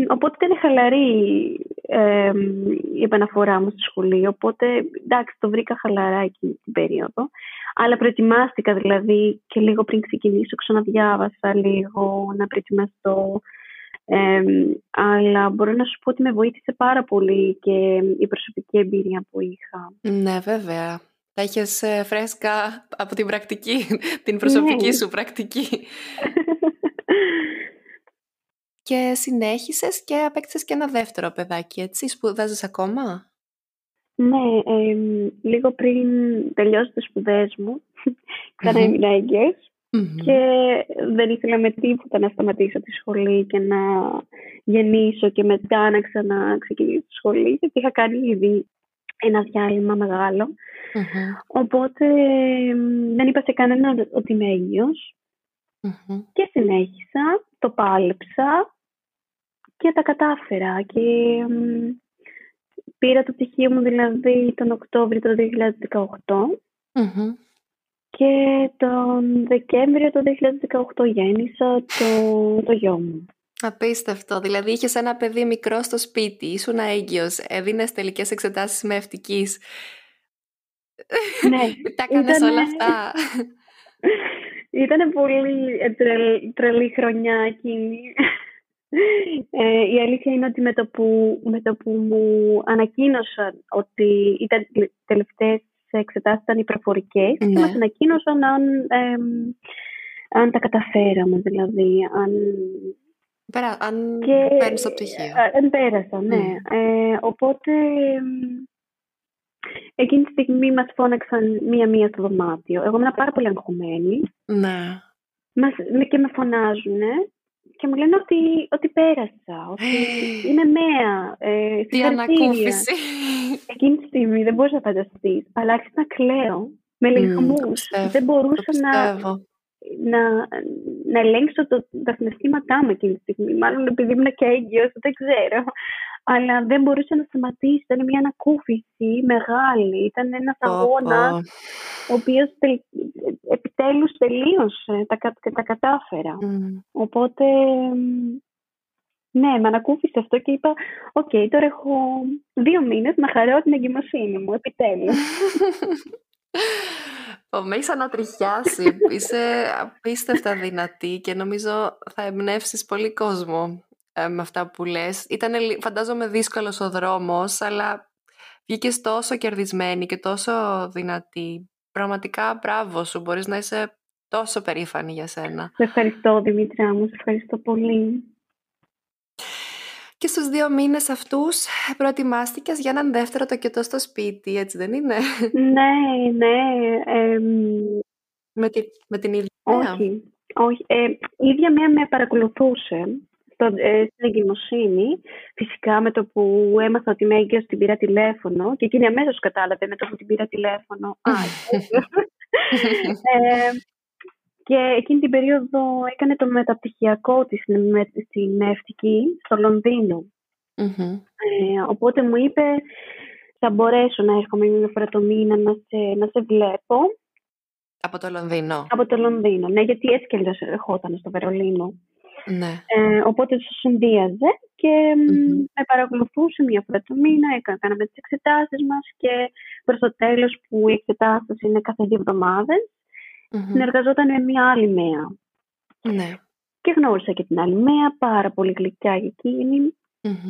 οπότε ήταν χαλαρή ε, η επαναφορά μου στη σχολή. Οπότε, εντάξει, το βρήκα χαλαρά εκείνη την περίοδο. Αλλά προετοιμάστηκα δηλαδή και λίγο πριν ξεκινήσω, ξαναδιάβασα λίγο να προετοιμαστώ. Ε, αλλά μπορώ να σου πω ότι με βοήθησε πάρα πολύ και η προσωπική εμπειρία που είχα. Ναι, βέβαια. Τα έχεις ε, φρέσκα από την πρακτική, [LAUGHS] την προσωπική Ναι. σου πρακτική. [LAUGHS] Και συνέχισες και απέκτησες και ένα δεύτερο παιδάκι, έτσι, σπουδάζεις ακόμα; Ναι, εμ, λίγο πριν τελειώσω τις σπουδές μου, ξανά Μμμ. έμεινα έγκυος Μμμ. και δεν ήθελα με τίποτα να σταματήσω τη σχολή και να γεννήσω και μετά να ξαναξεκινήσω τη σχολή, γιατί είχα κάνει ήδη ένα διάλειμμα μεγάλο. Μμμ. Οπότε εμ, δεν είπα σε κανέναν ότι είμαι έγκυος Μμμ. και συνέχισα, το πάλεψα και τα κατάφερα και πήρα το πτυχίο μου δηλαδή τον Οκτώβριο του 2018 και τον Δεκέμβριο του 2018 γέννησα το, το γιο μου. Απίστευτο. Δηλαδή είχες ένα παιδί μικρό στο σπίτι, ήσουν έγκυος, έδινες τελικές εξετάσεις με ευτικής. Ναι. [LAUGHS] Τα έκανες όλα αυτά. [LAUGHS] Ήταν πολύ τρελή χρονιά εκείνη. Ε, η αλήθεια είναι ότι με το που, με το που μου ανακοίνωσαν ότι ήταν τελευταίες εξετάσεις ήταν οι προφορικές και ναι. μας ανακοίνωσαν αν, αν τα καταφέραμε, δηλαδή αν... Πέρα, αν και, παίρνεις το πτυχίο. Αν πέρασα, ναι. Ε, οπότε εκείνη τη στιγμή μας φώναξαν μία-μία στο δωμάτιο. Εγώ ήμουν πάρα πολύ αγχωμένη. Ναι. Μας, και με φωνάζουν και μου λένε ότι, ότι πέρασα, ότι είμαι μέα. Ε, Τι ανακούφιση. Εκείνη τη στιγμή δεν μπορούσα να φανταστείς, αλλά άρχισα να κλαίω με λυγμούς. δεν μπορούσα να, να, να ελέγξω το, τα συναισθήματά μου εκείνη τη στιγμή. Μάλλον επειδή ήμουν και έγκυος, δεν ξέρω αλλά δεν μπορούσε να σταματήσει. Ήταν μια ανακούφιση μεγάλη. Ήταν ένας αγώνας ο οποίος επιτέλους τελείωσε, τα, τα κατάφερα. Οπότε, ναι, με ανακούφισε αυτό και είπα, οκ, τώρα έχω δύο μήνες να χαρώ την εγκυμοσύνη μου, [LAUGHS] επιτέλους. Με έχει ανατριχιάσει. Είσαι απίστευτα δυνατή και νομίζω θα εμπνεύσεις πολύ κόσμο ε, με αυτά που λες. Ήταν φαντάζομαι δύσκολος ο δρόμος, αλλά βγήκες τόσο κερδισμένη και τόσο δυνατή. Πραγματικά μπράβο σου, μπορείς να είσαι τόσο περήφανη για σένα. Σε ευχαριστώ Δημήτρια μου, σε ευχαριστώ πολύ. Και στους δύο μήνες αυτούς προετοιμάστηκες για έναν δεύτερο τοκετό στο σπίτι, έτσι δεν είναι? Ναι, ναι. με, με την ίδια Όχι, όχι. Ε, η ίδια μία με παρακολουθούσε στο, ε, στην εγκυμοσύνη. Φυσικά με το που έμαθα ότι είμαι έγκυος την πήρα τηλέφωνο και εκείνη αμέσω κατάλαβε με το που την πήρα τηλέφωνο. Α, ε, και εκείνη την περίοδο έκανε το μεταπτυχιακό της στην Ευτική, στο λονδινο Ε, οπότε μου είπε θα μπορέσω να έρχομαι μια φορά το μήνα να σε, να σε βλέπω. Από το Λονδίνο. Από το Λονδίνο, ναι, γιατί έτσι και ερχόταν στο Βερολίνο. Ναι. Ε, οπότε το συνδύαζε και με παρακολουθούσε μία φορά το μήνα, έκανα, κάναμε τις εξετάσεις μας και προς το τέλος που οι εξετάσεις είναι κάθε δύο εβδομάδες, συνεργαζόταν με μία άλλη μέα. Ναι. Και γνώρισα και την άλλη μέα, πάρα πολύ γλυκιά για εκεινη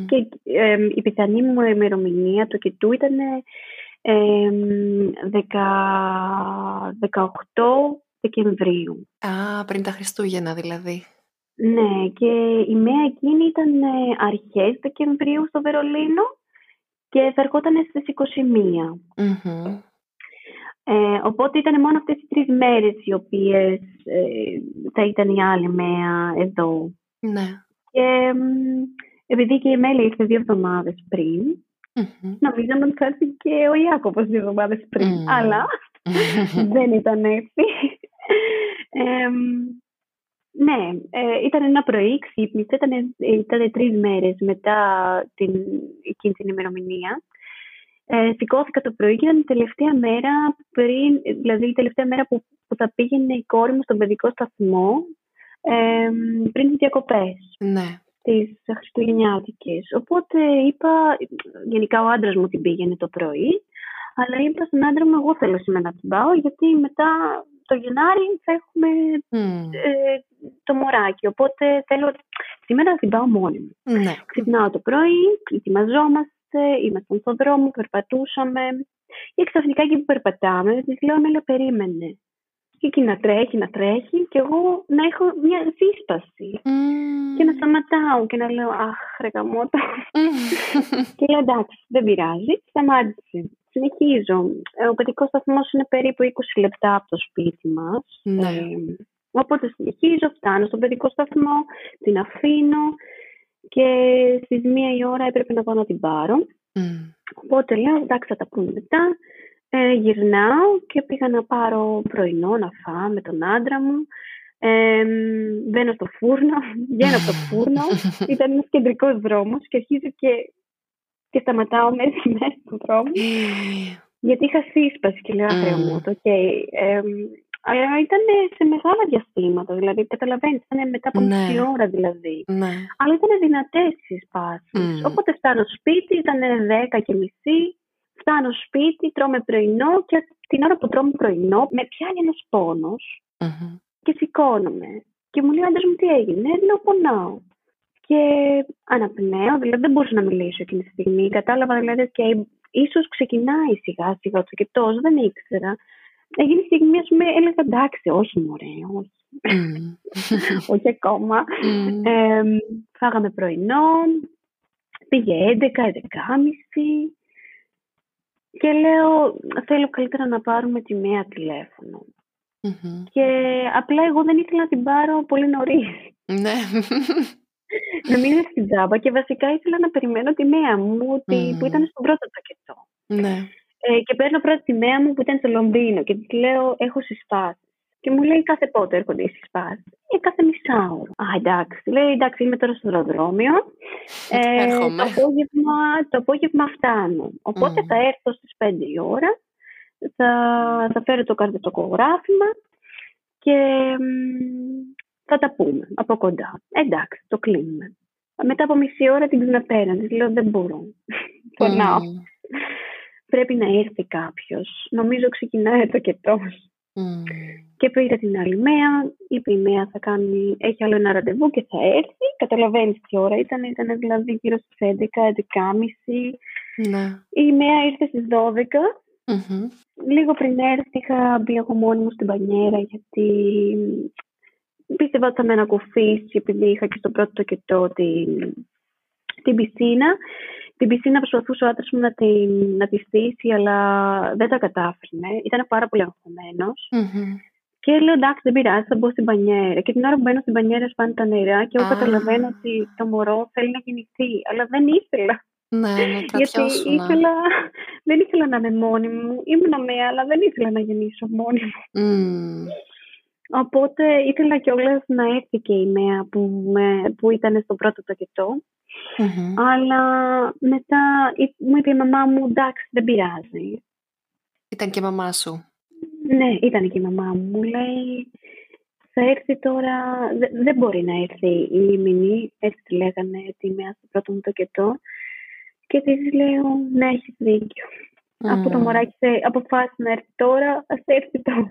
Και ε, η πιθανή μου ημερομηνία του κοιτού ήταν ε, 18 Δεκεμβρίου. Α, πριν τα Χριστούγεννα δηλαδή. Ναι, και η ΜΕΑ εκείνη ήταν ε, αρχές Δεκεμβρίου στο Βερολίνο και θα ερχόταν στις 21. Ε, οπότε ήταν μόνο αυτές οι τρεις μέρες οι οποίες ε, θα ήταν η άλλη ΜΕΑ εδώ. Ναι. Και επειδή και η Μέλη ήρθε δύο εβδομάδες πριν, mm-hmm. νομίζαμε ότι θα έρθει και ο Ιάκωβος δύο εβδομάδες πριν, αλλά δεν ήταν έτσι. Ναι, ε, ήταν ένα πρωί, ξύπνησε, ήταν, ήταν τρεις μέρες μετά την, εκείνη την ημερομηνία. Ε, σηκώθηκα το πρωί και ήταν η τελευταία μέρα, πριν, δηλαδή η τελευταία μέρα που, που θα πήγαινε η κόρη μου στον παιδικό σταθμό ε, πριν τις διακοπές. Ναι. Τις Χριστουγεννιάτικες. Οπότε είπα, γενικά ο άντρας μου την πήγαινε το πρωί, αλλά είπα στον άντρα μου, εγώ θέλω σήμερα να την πάω, γιατί μετά το Γενάρη θα έχουμε ε, το μωράκι. Οπότε θέλω σήμερα να την πάω μόνη μου. Ναι. Ξυπνάω το πρωί, ετοιμαζόμαστε, ήμασταν στον δρόμο, περπατούσαμε. Και ξαφνικά εκεί που περπατάμε, τη λέω, Μέλα, περίμενε. Και εκεί να τρέχει, να τρέχει και εγώ να έχω μια δύσπαση. Και να σταματάω και να λέω Αχ, ρε και λέω εντάξει, δεν πειράζει. Σταμάτησε συνεχίζω. Ε, ο παιδικός σταθμός είναι περίπου 20 λεπτά από το σπίτι μας. Ναι. Ε, οπότε συνεχίζω, φτάνω στον παιδικό σταθμό, την αφήνω και στις μία η ώρα έπρεπε να πάω να την πάρω. Οπότε λέω, εντάξει, θα τα πούμε μετά. Ε, γυρνάω και πήγα να πάρω πρωινό να φάω με τον άντρα μου. Ε, μπαίνω στο φούρνο, [LAUGHS] βγαίνω από το φούρνο. [LAUGHS] Ήταν ένας κεντρικός δρόμος και αρχίζω και, και σταματάω μέσα μέσα στον δρόμο. γιατί είχα σύσπαση και λέω, mm. μου, το okay. ε, αλλά ήταν σε μεγάλα διαστήματα, δηλαδή καταλαβαίνεις, ήταν μετά από ναι. μισή ώρα δηλαδή. Ναι. Αλλά ήταν δυνατές οι σπάσεις. Οπότε φτάνω σπίτι, ήταν δέκα και μισή, φτάνω σπίτι, τρώμε πρωινό και την ώρα που τρώμε πρωινό με πιάνει ένας και σηκώνομαι. Και μου λέει ο μου τι έγινε, λέω πονάω. Και αναπνέω, δηλαδή δεν μπορούσα να μιλήσω εκείνη τη στιγμή. Κατάλαβα δηλαδή ότι ίσως ξεκινάει σιγά σιγά το και τόσο, δεν ήξερα. Έγινε στιγμή, ας πούμε, έλεγα εντάξει, όχι μωρέ, όχι. όχι ακόμα. Ε, φάγαμε πρωινό, πήγε 11, 11.30 και λέω θέλω καλύτερα να πάρουμε τη μία τηλέφωνο. Και απλά εγώ δεν ήθελα να την πάρω πολύ νωρίς. Ναι. να μείνω στην τζάμπα και βασικά ήθελα να περιμένω τη μία μου που ήταν στον πρώτο πακετό. Ναι. Ε, και παίρνω πρώτα τη μέα μου που ήταν στο Λονδίνο και της λέω: Έχω συσπάσει. Και μου λέει κάθε πότε έρχονται οι συσπάσει. Ε, κάθε μισάωρο. Α, εντάξει. Λέει: Εντάξει, είμαι τώρα στο αεροδρόμιο. Ε, το, απόγευμα, το απόγευμα φτάνω. Οπότε θα έρθω στις 5 η ώρα. Θα, θα φέρω το καρδιοτοκογράφημα και θα τα πούμε από κοντά. Εντάξει, το κλείνουμε. Μετά από μισή ώρα την ξαναπέραν. Της λέω: Δεν μπορώ. Πονάω πρέπει να έρθει κάποιος. Νομίζω ξεκινάει το κετό. Mm. Και πήρα την άλλη μέα, είπε η μέα θα κάνει, έχει άλλο ένα ραντεβού και θα έρθει. Καταλαβαίνεις τι ώρα ήταν, ήταν δηλαδή γύρω στις 11, 11.30. Ναι. Η μέα ήρθε στις 12. Mm-hmm. Λίγο πριν έρθει είχα μπει εγώ μόνη μου στην πανιέρα γιατί πίστευα ότι θα με ανακουφίσει επειδή είχα και στο πρώτο τοκετό την, την πισίνα την πισίνα προσπαθούσε ο άντρας μου να τη, να τη στήσει, αλλά δεν τα κατάφερνε. Ήταν πάρα πολύ Και λέω εντάξει, δεν πειράζει, θα μπω στην πανιέρα. Και την ώρα που μπαίνω στην πανιέρα, σπάνε τα νερά και εγώ καταλαβαίνω ότι το μωρό θέλει να γεννηθεί. Αλλά δεν ήθελα. Ναι, ναι, Γιατί ήθελα, δεν ήθελα να είμαι μόνη μου. Ήμουν με, αλλά δεν ήθελα να γεννήσω μόνη μου. Οπότε ήθελα κιόλας να έρθει και η Μέα που, που ήταν στο πρώτο τοκετό. Αλλά μετά μου είπε η μαμά μου, εντάξει, δεν πειράζει. Ήταν και η μαμά σου. Ναι, ήταν και η μαμά μου. Μου λέει, θα έρθει τώρα, δεν μπορεί να έρθει η λιμινή, έτσι τη λέγανε τη μέρα στο πρώτο μου τοκετό. Και της λέω, ναι, έχεις δίκιο. Mm. Από το μωράκι αποφάσισε να έρθει τώρα, ας έρθει τώρα.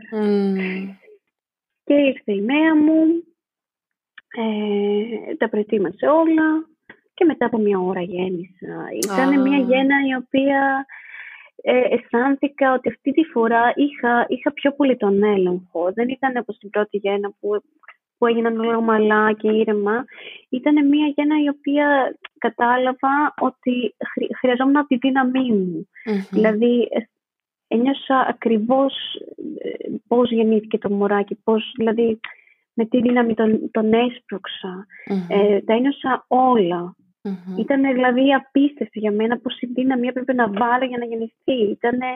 Και ήρθε η μέα μου, ε, τα προετοίμασε όλα και μετά από μια ώρα γέννησα. Ήταν μια γέννα η οποία ε, αισθάνθηκα ότι αυτή τη φορά είχα, είχα πιο πολύ τον έλεγχο. Δεν ήταν όπως την πρώτη γέννα που, που έγιναν όλα ομαλά και ήρεμα. Ήταν μια γέννα η οποία κατάλαβα ότι χρειαζόμουν τη δύναμή μου. Δηλαδή ένιωσα ακριβώς ε, πώς γεννήθηκε το μωράκι, πώς δηλαδή με τι δύναμη τον, τον έσπρωξα. Ε, τα ένιωσα όλα. Ήταν δηλαδή απίστευτο για μένα πώς η δύναμη έπρεπε να βάλω για να γεννηθεί. Ήτανε,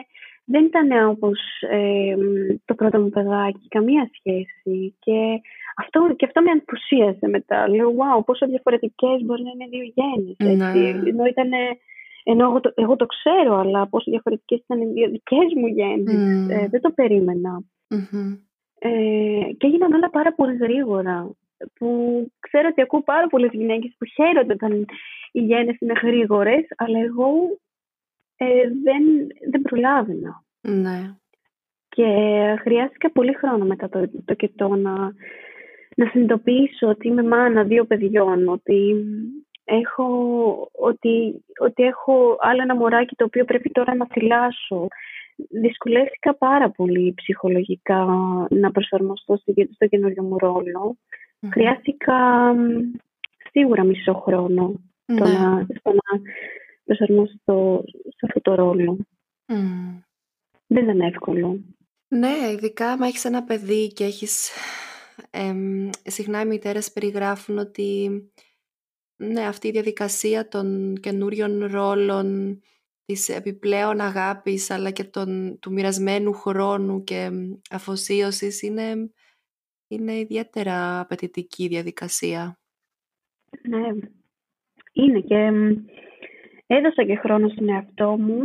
δεν ήταν όπως ε, το πρώτο μου παιδάκι, καμία σχέση. Και αυτό, και αυτό με ενθουσίασε μετά. Λέω, wow, πόσο διαφορετικές μπορεί να είναι δύο γέννες. Ναι. Ενώ ήτανε, ενώ εγώ το, εγώ το ξέρω, αλλά πόσο διαφορετικές ήταν οι δικές μου γέννες. Ε, δεν το περίμενα. Ε, και έγιναν όλα πάρα πολύ γρήγορα που ξέρω ότι ακούω πάρα πολλές γυναίκες που χαίρονται όταν οι γέννε είναι γρήγορες, αλλά εγώ ε, δεν, δεν προλάβαινα. Ναι. Και χρειάστηκα πολύ χρόνο μετά το, το κετό να, να συνειδητοποιήσω ότι είμαι μάνα δύο παιδιών, ότι έχω, ότι, ότι έχω άλλο ένα μωράκι το οποίο πρέπει τώρα να θυλάσω. Δυσκολεύτηκα πάρα πολύ ψυχολογικά να προσαρμοστώ στο καινούριο μου ρόλο. Χρειάστηκα σίγουρα μισό χρόνο ναι. το να, στο να προσαρμοστώ σε αυτό το ρόλο. Δεν ήταν εύκολο. Ναι, ειδικά αν έχεις ένα παιδί και έχεις... συχνά οι μητέρες περιγράφουν ότι ναι, αυτή η διαδικασία των καινούριων ρόλων, της επιπλέον αγάπης αλλά και των, του μοιρασμένου χρόνου και αφοσίωσης είναι είναι ιδιαίτερα απαιτητική διαδικασία. Ναι, είναι και έδωσα και χρόνο στον εαυτό μου,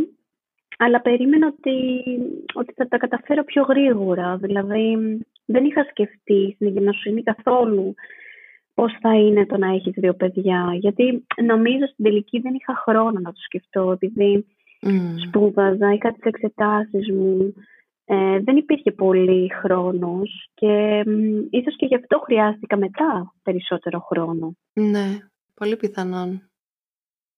αλλά περίμενα ότι, ότι θα τα καταφέρω πιο γρήγορα. Δηλαδή, δεν είχα σκεφτεί στην εγκυμοσύνη καθόλου πώς θα είναι το να έχεις δύο παιδιά. Γιατί νομίζω στην τελική δεν είχα χρόνο να το σκεφτώ, επειδή mm. σπούδαζα, είχα τις εξετάσεις μου, ε, δεν υπήρχε πολύ χρόνος και ίσως και γι' αυτό χρειάστηκα μετά περισσότερο χρόνο. Ναι, πολύ πιθανόν.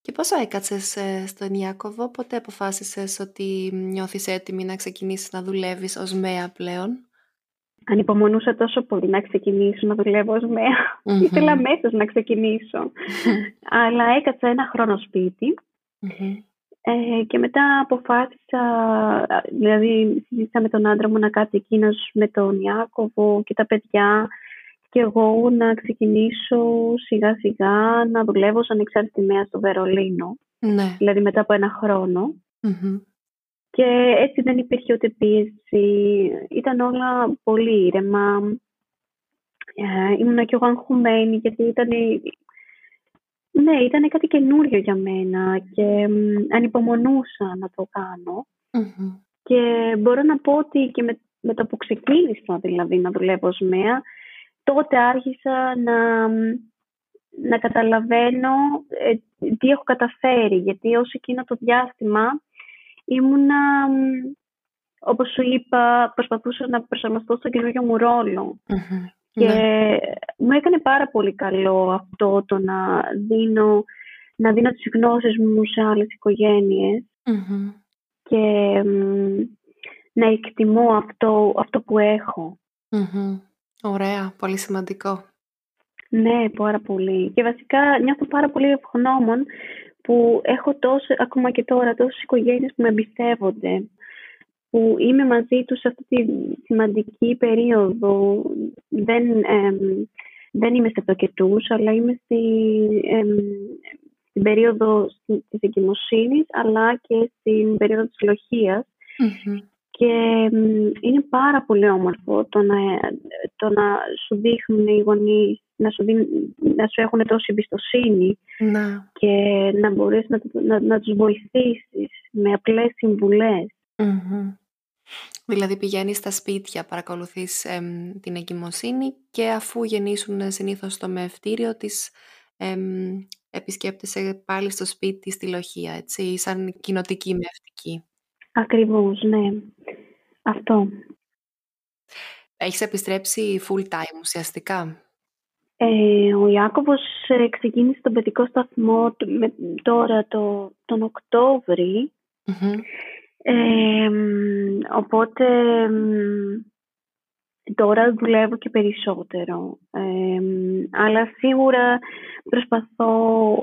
Και πόσο έκατσες ε, στον Ιάκωβο, πότε αποφάσισες ότι νιώθεις έτοιμη να ξεκινήσεις να δουλεύεις ως ΜΕΑ πλέον; ανυπομονούσα τόσο πολύ να ξεκινήσω να δουλεύω ως ΜΕΑ. Mm-hmm. Ήθελα αμέσως να ξεκινήσω. Αλλά έκατσα ένα χρόνο Ε, και μετά αποφάσισα, δηλαδή συζήτησα με τον άντρα μου να κάτσει εκείνος με τον Ιάκωβο και τα παιδιά και εγώ να ξεκινήσω σιγά σιγά να δουλεύω σαν εξάρτητη μέα στο Βερολίνο. Ναι. Δηλαδή μετά από ένα και έτσι δεν υπήρχε ούτε πίεση. Ήταν όλα πολύ ήρεμα. Ε, ήμουν και εγώ αγχωμένη γιατί ήταν... Ναι, ήταν κάτι καινούριο για μένα και ανυπομονούσα να το κανω Και μπορώ να πω ότι και με, με το που ξεκίνησα δηλαδή να δουλεύω ως ΜΕΑ, τότε άρχισα να, να καταλαβαίνω ε, τι έχω καταφέρει. Γιατί όσο εκείνο το διάστημα ήμουνα, όπως σου είπα, προσπαθούσα να προσαρμοστώ στο καινούργιο μου ρολο Και ναι. μου έκανε πάρα πολύ καλό αυτό το να δίνω, να δίνω τις γνώσεις μου σε άλλες και να εκτιμώ αυτό, αυτό που εχω Ωραία, πολύ σημαντικό. Ναι, πάρα πολύ. Και βασικά νιώθω πάρα πολύ ευγνώμων που έχω τόσο, ακόμα και τώρα τόσες οικογένειες που με εμπιστεύονται που είμαι μαζί τους σε αυτή τη σημαντική περίοδο. Δεν, δεν είμαι σε τοκετούς, αλλά είμαι στη, στην περίοδο της εγκυμοσύνης, αλλά και στην περίοδο της λοχιας Και είναι πάρα πολύ όμορφο το να, το να σου δείχνουν οι γονείς να σου, να σου έχουν τόση εμπιστοσύνη να. και να μπορείς να, να, να τους βοηθήσεις με απλές Δηλαδή πηγαίνεις στα σπίτια, παρακολουθείς την εγκυμοσύνη και αφού γεννήσουν συνήθως το μεευτήριο της εμ, επισκέπτεσαι πάλι στο σπίτι στη λοχεία, έτσι, σαν κοινοτική μευτική. Ακριβώς, ναι. Αυτό. Έχεις επιστρέψει full time ουσιαστικά; Ε, ο Ιάκωβος ε, ξεκίνησε τον παιδικό σταθμό με, τώρα το, τον οκτωβρη οπότε τώρα δουλεύω και περισσότερο. αλλά σίγουρα προσπαθώ,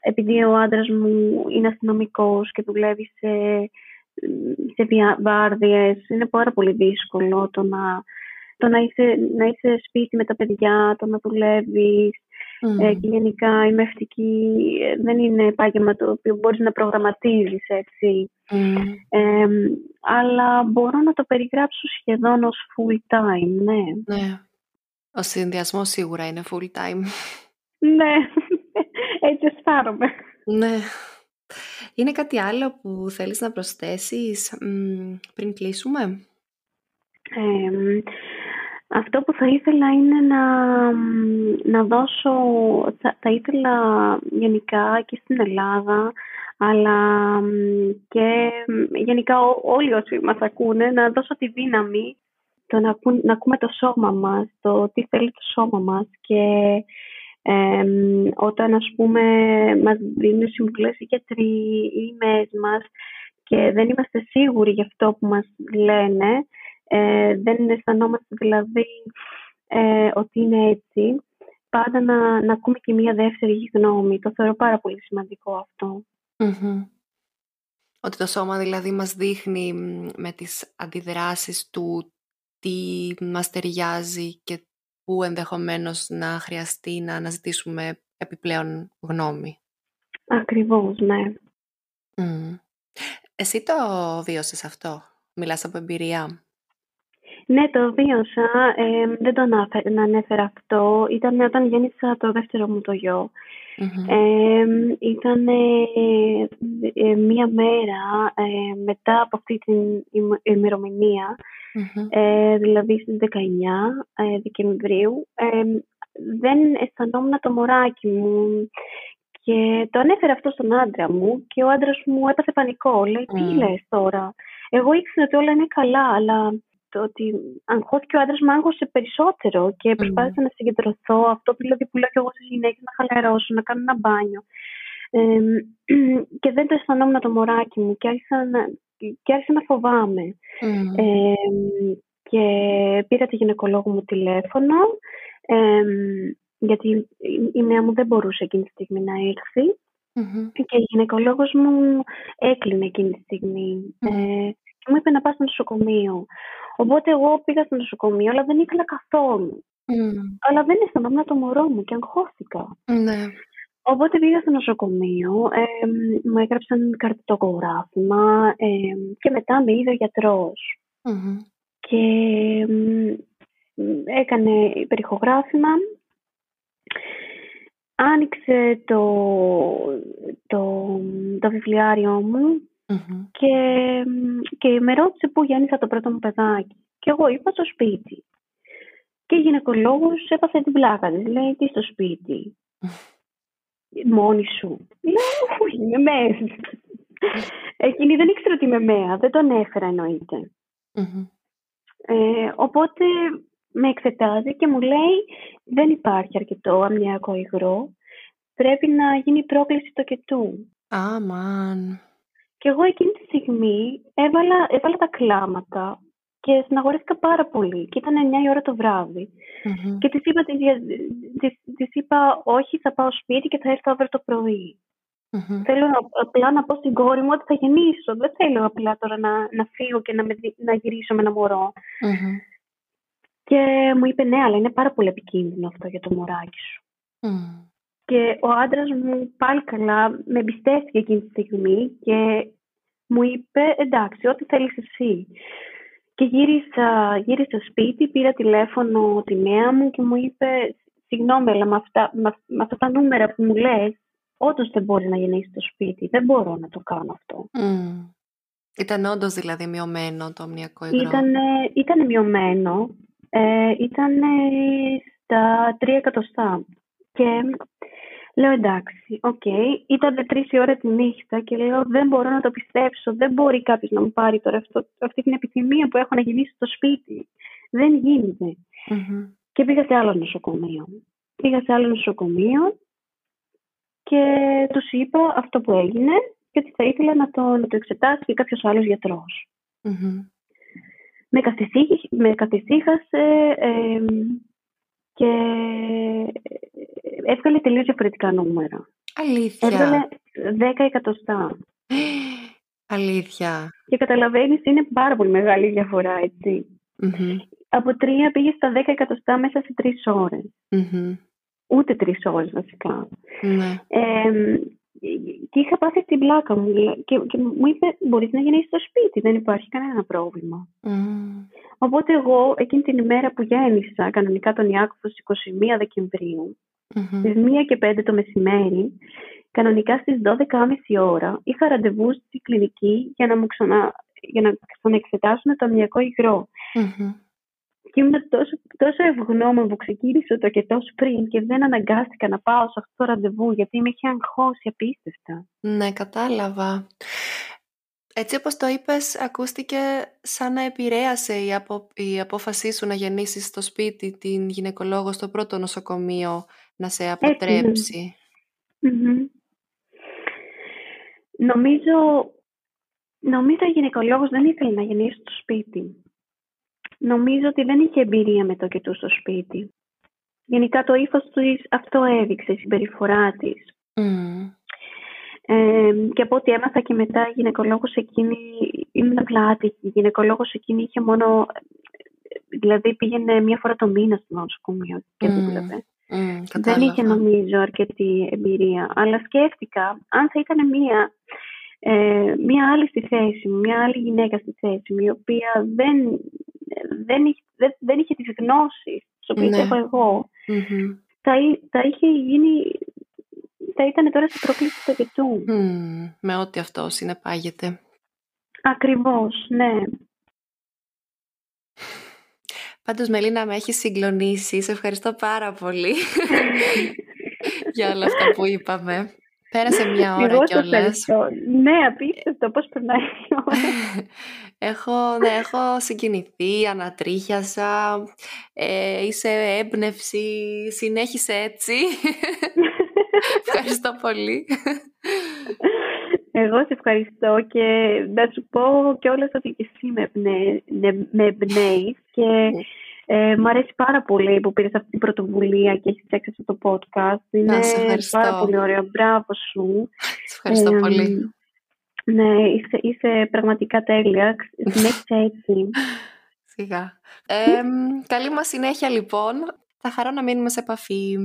επειδή ο άντρας μου είναι αστυνομικός και δουλεύει σε, σε βάρδιες, είναι πάρα πολύ δύσκολο το να το να είσαι, να είσαι σπίτι με τα παιδιά, το να δουλεύεις. Ε, και γενικά η μευτική ε, δεν είναι επάγγελμα το οποίο μπορείς να προγραμματίζεις έτσι. αλλά μπορώ να το περιγράψω σχεδόν ως full time, ναι. Ναι. Ο συνδυασμός σίγουρα είναι full time. ναι, [LAUGHS] έτσι αισθάνομαι. Ναι. Είναι κάτι άλλο που θέλεις να προσθέσεις πριν κλείσουμε; Αυτό που θα ήθελα είναι να, να δώσω, θα, ήθελα γενικά και στην Ελλάδα, αλλά και γενικά όλοι όσοι μας ακούνε, να δώσω τη δύναμη το να, να ακούμε το σώμα μας, το τι θέλει το σώμα μας. Και όταν ας πούμε μας δίνουν συμβουλές οι γιατροί ή οι μας και δεν είμαστε σίγουροι για αυτό που μας λένε, ε, δεν αισθανόμαστε δηλαδή ε, ότι είναι έτσι. Πάντα να, να ακούμε και μία δεύτερη γνώμη. Το θεωρώ πάρα πολύ σημαντικό Ότι το σώμα δηλαδή μας δείχνει με τις αντιδράσεις του τι μας ταιριάζει και που ενδεχομένως να χρειαστεί να αναζητήσουμε επιπλέον γνώμη. Ακριβώς, ναι. Εσύ το βίωσες αυτό, μιλάς από εμπειρία. Ναι, το βίωσα. Ε, δεν το ανέφερα αυτό. Ήταν όταν γέννησα το δεύτερο μου το γιο. ήταν ε, μία μέρα ε, μετά από αυτή την ημερομηνία, ε, δηλαδή στις 19 Δεκεμβρίου, δεν αισθανόμουν το μωράκι μου και το ανέφερε αυτό στον άντρα μου και ο άντρας μου έπαθε πανικό. Λέει, τι mm. λες τώρα; Εγώ ήξερα ότι όλα είναι καλά, αλλά το ότι αγχώθηκε ο άντρας μου άγχωσε περισσότερο και προσπάθησα να συγκεντρωθώ. Αυτό δηλαδή που λέω και εγώ στις γυναίκες να χαλαρώσω, να κάνω ένα μπάνιο. Ε, [CLEARS THROAT] και δεν το αισθανόμουν το μωράκι μου και άρχισα να, και άρχισα να φοβάμαι. Ε, και πήρα τη γυναικολόγο μου τηλέφωνο. Ε, γιατί η νέα μου δεν μπορούσε εκείνη τη στιγμή να ερθει και η γυναικολόγος μου έκλεινε εκείνη τη στιγμη ε, και μου είπε να πάω στο νοσοκομείο. Οπότε εγώ πήγα στο νοσοκομείο, αλλά δεν ήθελα καθόλου. Αλλά δεν αισθανόμουν το μωρό μου και αγχώθηκα. Ναι. Οπότε πήγα στο νοσοκομείο, ε, μου έγραψαν καρτογράφημα ε, και μετά με είδε ο γιατρος Και έκανε περιχογράφημα άνοιξε το, το, το βιβλιάριο μου και, και με ρώτησε πού γέννησα το πρώτο μου παιδάκι. Και εγώ είπα στο σπίτι. Και η γυναικολόγος έπαθε την πλάκα της. Λέει, τι στο σπίτι; Μόνη σου. Λέω, όχι, είμαι μέσα. Εκείνη δεν ήξερε ότι είμαι μέα. Δεν τον έφερα Ε, οπότε με εξετάζει και μου λέει δεν υπάρχει αρκετό αμνιακό υγρό, πρέπει να γίνει πρόκληση το κετού. Αμάν. Και εγώ εκείνη τη στιγμή έβαλα, έβαλα τα κλάματα και συναγορεύτηκα πάρα πολύ. Και ήταν 9 η ώρα το βραδυ Και της είπα, της, είπα, όχι, θα πάω σπίτι και θα έρθω αύριο το πρωί. Mm-hmm. Θέλω απλά να πω στην κόρη μου ότι θα γεννήσω. Δεν θέλω απλά τώρα να, να φύγω και να, με, να γυρίσω με ένα μωρό. Και μου είπε ναι, αλλά είναι πάρα πολύ επικίνδυνο αυτό για το μωράκι σου. Και ο άντρας μου πάλι καλά με εμπιστεύτηκε εκείνη τη στιγμή και μου είπε εντάξει, ό,τι θέλεις εσύ. Και γύρισα, γύρισα σπίτι, πήρα τηλέφωνο τη νέα μου και μου είπε συγγνώμη, αλλά με αυτά, με, αυτά τα νούμερα που μου λες, όντως δεν μπορείς να γεννήσεις το σπίτι. Δεν μπορώ να το κάνω αυτό. Mm. Ήταν όντως δηλαδή μειωμένο το αμνιακό υγρό. Ήταν, μειωμένο ε, ήταν στα τρία εκατοστά. Και λέω εντάξει, OK. Okay. Ήταν τρεις η ώρα τη νύχτα και λέω δεν μπορώ να το πιστέψω. Δεν μπορεί κάποιος να μου πάρει τώρα αυτό, αυτή την επιθυμία που έχω να γεννήσει στο σπίτι. Δεν γίνεται. Και πήγα σε άλλο νοσοκομείο. Πήγα σε άλλο νοσοκομείο και τους είπα αυτό που έγινε και ότι θα ήθελα να το, να το εξετάσει και κάποιος άλλος με, με καθησύχασε και έβγαλε τελείως διαφορετικά νούμερα. Αλήθεια. Έβγαλε 10 εκατοστά. [GASPS] Αλήθεια. Και καταλαβαίνεις, είναι πάρα πολύ μεγάλη διαφορά, Από τρία πήγε στα 10 εκατοστά μέσα σε τρεις ώρες. Ούτε τρεις ώρες βασικά. Ναι και είχα πάθει την πλάκα μου και, και μου είπε μπορείς να γεννήσεις στο σπίτι, δεν υπάρχει κανένα πρόβλημα. Οπότε εγώ εκείνη την ημέρα που γέννησα κανονικά τον Ιάκωβο στις 21 Δεκεμβρίου mm-hmm. στις 1 και 5 το μεσημέρι κανονικά στις 12.30 ώρα είχα ραντεβού στη κλινική για να μου ξανα, για να ξαναεξετάσουν το αμυακό υγρό. Και ήμουν τόσο, τόσο ευγνώμων που ξεκίνησε το και τόσο πριν και δεν αναγκάστηκα να πάω σε αυτό το ραντεβού γιατί με είχε αγχώσει απίστευτα. Ναι, κατάλαβα. Έτσι όπως το είπες, ακούστηκε σαν να επηρέασε η, απο... η απόφασή σου να γεννήσεις στο σπίτι την γυναικολόγο στο πρώτο νοσοκομείο να σε αποτρέψει. Νομίζω, νομίζω η γυναικολόγος δεν ήθελε να γεννήσει στο σπίτι. Νομίζω ότι δεν είχε εμπειρία με το του στο σπίτι. Γενικά το ύφος του αυτό έδειξε, η συμπεριφορά της. Mm. Ε, και από ό,τι έμαθα και μετά η γυναικολόγος εκείνη ήμουν απλά άτυχη. Η γυναικολόγος εκείνη είχε μόνο, δηλαδή πήγαινε μία φορά το μήνα στο νοσοκομείο και δούλευε. Mm, δεν είχε νομίζω αρκετή εμπειρία. Αλλά σκέφτηκα αν θα ήταν μία, ε, μία άλλη στη θέση μου, μία άλλη γυναίκα στη θέση μου, η οποία δεν δεν, είχε, δεν, δεν είχε τις γνώσεις τις οποίες Ναι. έχω εγώ. Μμμ. Θα, εί- θα είχε γίνει, θα ήταν τώρα σε πρόκληση παιδιού. Μμμ. Με ό,τι αυτό συνεπάγεται. Ακριβώς, ναι. Πάντως Μελίνα με έχεις συγκλονίσει. Σε ευχαριστώ πάρα πολύ [LAUGHS] [LAUGHS] για όλα αυτά που είπαμε. Πέρασε μια ώρα Εγώ σε κιόλας. ευχαριστώ. Ναι, απίστευτο πώς περνάει η ώρα. [LAUGHS] έχω, ναι, έχω συγκινηθεί, ανατρίχιασα, ε, είσαι έμπνευση, συνέχισε έτσι. [LAUGHS] Ευχαριστώ πολύ. Εγώ σε ευχαριστώ και να σου πω κιόλας ότι και εσύ με, εμπνέ, ναι, με εμπνέεις και ε, μου αρέσει πάρα πολύ που πήρες αυτή την πρωτοβουλία και έχεις φτιάξει αυτό το podcast. Είναι σε ευχαριστώ. πάρα πολύ ωραίο. Μπράβο σου. Σε ευχαριστώ Ε, πολύ. Ναι, είσαι, είσαι πραγματικά τέλεια. Συνέχισε έτσι. [LAUGHS] Σιγά. Ε, καλή μας συνέχεια λοιπόν. Θα χαρώ να μείνουμε σε επαφή.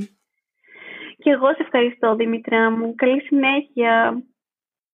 Και εγώ σε ευχαριστώ, Δημήτρια μου. Καλή συνέχεια.